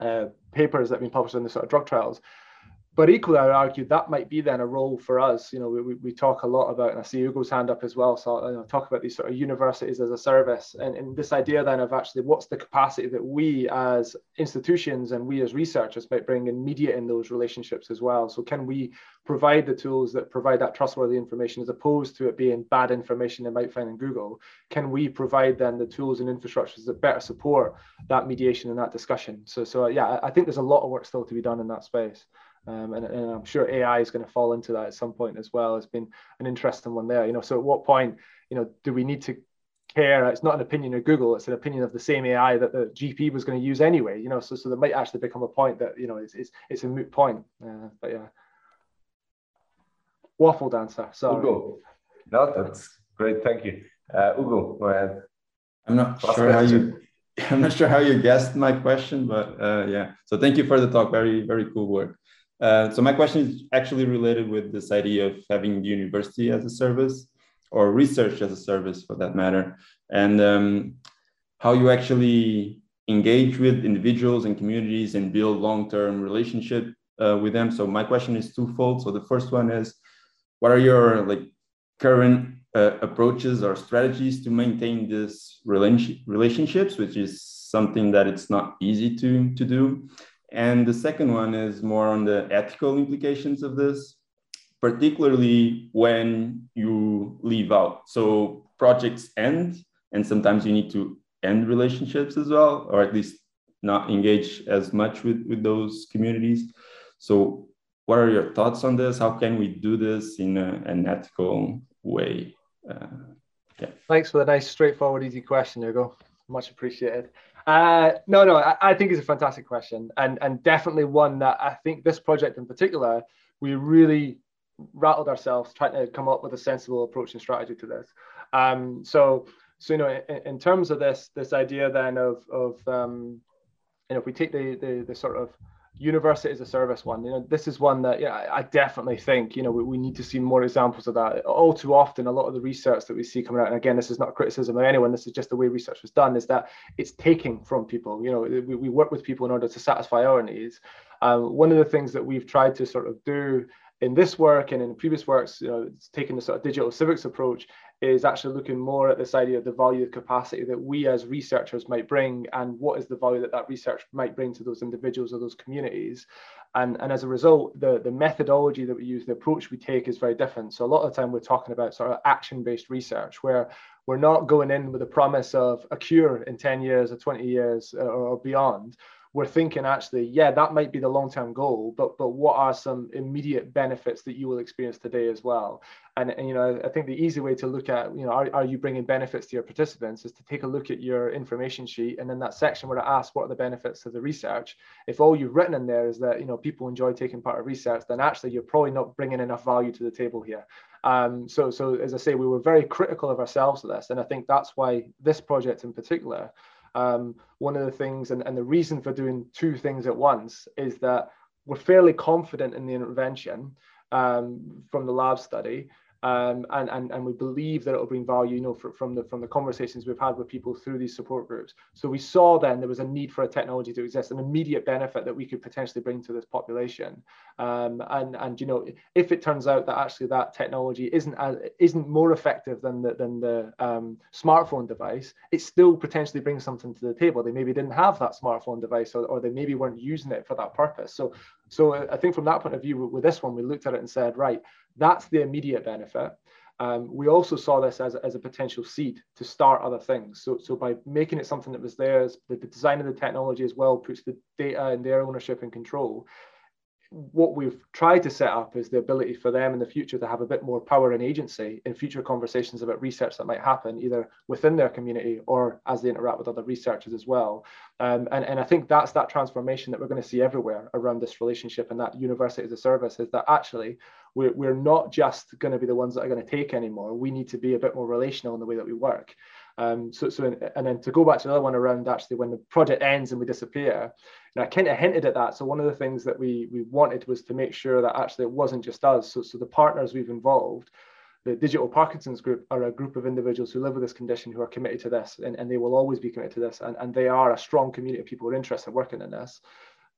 uh, papers that have been published in the sort of drug trials but equally, I would argue that might be then a role for us. You know, we, we talk a lot about, and I see Hugo's hand up as well. So you know, talk about these sort of universities as a service, and, and this idea then of actually what's the capacity that we as institutions and we as researchers might bring in media in those relationships as well. So can we provide the tools that provide that trustworthy information as opposed to it being bad information they might find in Google? Can we provide then the tools and infrastructures that better support that mediation and that discussion? So so yeah, I think there's a lot of work still to be done in that space. Um, and, and, I'm sure AI is going to fall into that at some point as well. It's been an interesting one there. You know, so at what point, you know, do we need to care? It's not an opinion of Google; it's an opinion of the same AI that the GP was going to use anyway. You know, so so there might actually become a point that you know it's it's, it's a moot point. Uh, but yeah, waffle dancer. So Hugo, no, that's great. Thank you, uh, Hugo. Go ahead. I'm not Last sure question. how you. I'm not sure how you guessed my question, but uh, yeah. So thank you for the talk. Very, very cool work. Uh, so my question is actually related with this idea of having university as a service or research as a service for that matter, and um, how you actually engage with individuals and communities and build long-term relationship uh, with them. So my question is twofold. So the first one is, what are your like current uh, approaches or strategies to maintain this relationships, which is something that it's not easy to to do. And the second one is more on the ethical implications of this, particularly when you leave out. So projects end, and sometimes you need to end relationships as well, or at least not engage as much with, with those communities. So, what are your thoughts on this? How can we do this in a, an ethical way? Uh, yeah. Thanks for the nice, straightforward, easy question, Hugo. Much appreciated. Uh, no, no, I, I, think it's a fantastic question, and and definitely one that I think this project in particular, we really rattled ourselves trying to come up with a sensible approach and strategy to this. Um, so, so you know, in, in, terms of this this idea then of of um, you know, if we take the the, the sort of university as a service one you know this is one that yeah i definitely think you know we, we need to see more examples of that. All too often a lot of the research that we see coming out and again this is not criticism of anyone this is just the way research was done is that it's taking from people. You know we, we work with people in order to satisfy our needs. Um, one of the things that we've tried to sort of do in this work and in previous works, you know, taking the sort of digital civics approach is actually looking more at this idea of the value of capacity that we as researchers might bring and what is the value that that research might bring to those individuals or those communities. And, and as a result, the, the methodology that we use, the approach we take is very different. So a lot of the time we're talking about sort of action-based research where we're not going in with a promise of a cure in 10 years or 20 years uh, or, or beyond we're thinking actually, yeah, that might be the long-term goal, but but what are some immediate benefits that you will experience today as well? And, and you know, I think the easy way to look at, you know, are, are you bringing benefits to your participants is to take a look at your information sheet and then that section where it asks what are the benefits of the research. If all you've written in there is that you know people enjoy taking part of research, then actually you're probably not bringing enough value to the table here. Um, so so as I say, we were very critical of ourselves with this, and I think that's why this project in particular um, one of the things and, and the reason for doing two things at once is that we're fairly confident in the intervention um, from the lab study um, and, and, and we believe that it'll bring value, you know, for, from the from the conversations we've had with people through these support groups. So we saw then there was a need for a technology to exist, an immediate benefit that we could potentially bring to this population. Um, and and you know, if it turns out that actually that technology isn't as, isn't more effective than the than the um, smartphone device, it still potentially brings something to the table. They maybe didn't have that smartphone device, or, or they maybe weren't using it for that purpose. So so I think from that point of view, with this one, we looked at it and said, right, that's the immediate benefit. Um, we also saw this as, as a potential seed to start other things. So, so by making it something that was theirs, the, the design of the technology as well puts the data in their ownership and control. What we've tried to set up is the ability for them in the future to have a bit more power and agency in future conversations about research that might happen either within their community or as they interact with other researchers as well. Um, and, and I think that's that transformation that we're going to see everywhere around this relationship and that university as a service is that actually we're, we're not just going to be the ones that are going to take anymore. We need to be a bit more relational in the way that we work. Um, so, so, and then to go back to the other one around actually when the project ends and we disappear, and I kind of hinted at that. So one of the things that we we wanted was to make sure that actually it wasn't just us. So, so the partners we've involved, the Digital Parkinson's Group are a group of individuals who live with this condition who are committed to this, and, and they will always be committed to this, and, and they are a strong community of people who are interested in working in this.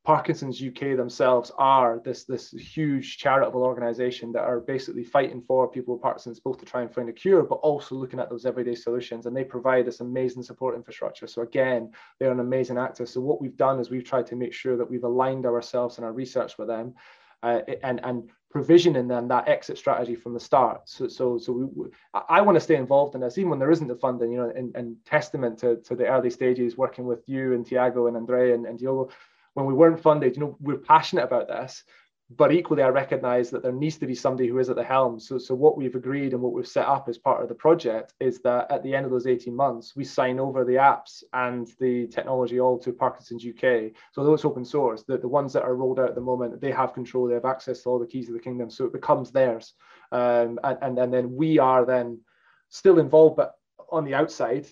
Parkinson's UK themselves are this, this huge charitable organization that are basically fighting for people with Parkinson's, both to try and find a cure, but also looking at those everyday solutions. And they provide this amazing support infrastructure. So again, they're an amazing actor. So what we've done is we've tried to make sure that we've aligned ourselves and our research with them uh, and, and provisioning them that exit strategy from the start. So, so, so we, I want to stay involved in this, even when there isn't the funding, you know, and, and testament to, to the early stages, working with you and Tiago and Andre and, and Diogo when we weren't funded, you know, we're passionate about this, but equally I recognize that there needs to be somebody who is at the helm. So, so what we've agreed and what we've set up as part of the project is that at the end of those 18 months, we sign over the apps and the technology all to Parkinson's UK. So though it's open source, the, the ones that are rolled out at the moment, they have control, they have access to all the keys of the kingdom. So it becomes theirs. Um, and, and, and then we are then still involved, but on the outside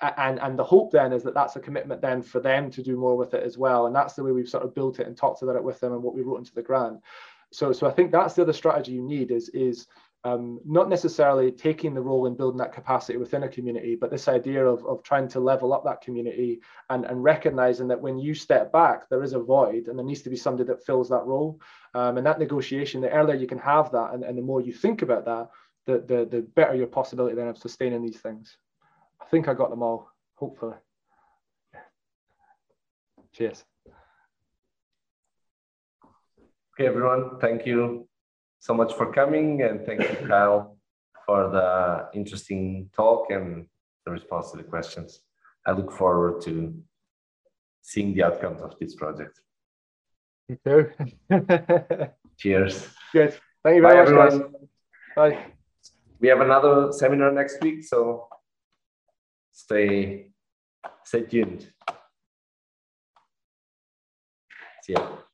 and and the hope then is that that's a commitment then for them to do more with it as well and that's the way we've sort of built it and talked about it with them and what we wrote into the grant so so i think that's the other strategy you need is is um, not necessarily taking the role in building that capacity within a community, but this idea of, of trying to level up that community and, and recognizing that when you step back, there is a void and there needs to be somebody that fills that role. Um, and that negotiation, the earlier you can have that and, and the more you think about that, the, the, the better your possibility then of sustaining these things. I think I got them all, hopefully. Cheers. Okay, everyone, thank you so much for coming and thank you, Kyle, for the interesting talk and the response to the questions. I look forward to seeing the outcomes of this project. Me too. Cheers. Good. Thank you very Bye, much, everyone. guys. Bye. We have another seminar next week, so stay stay tuned. See ya.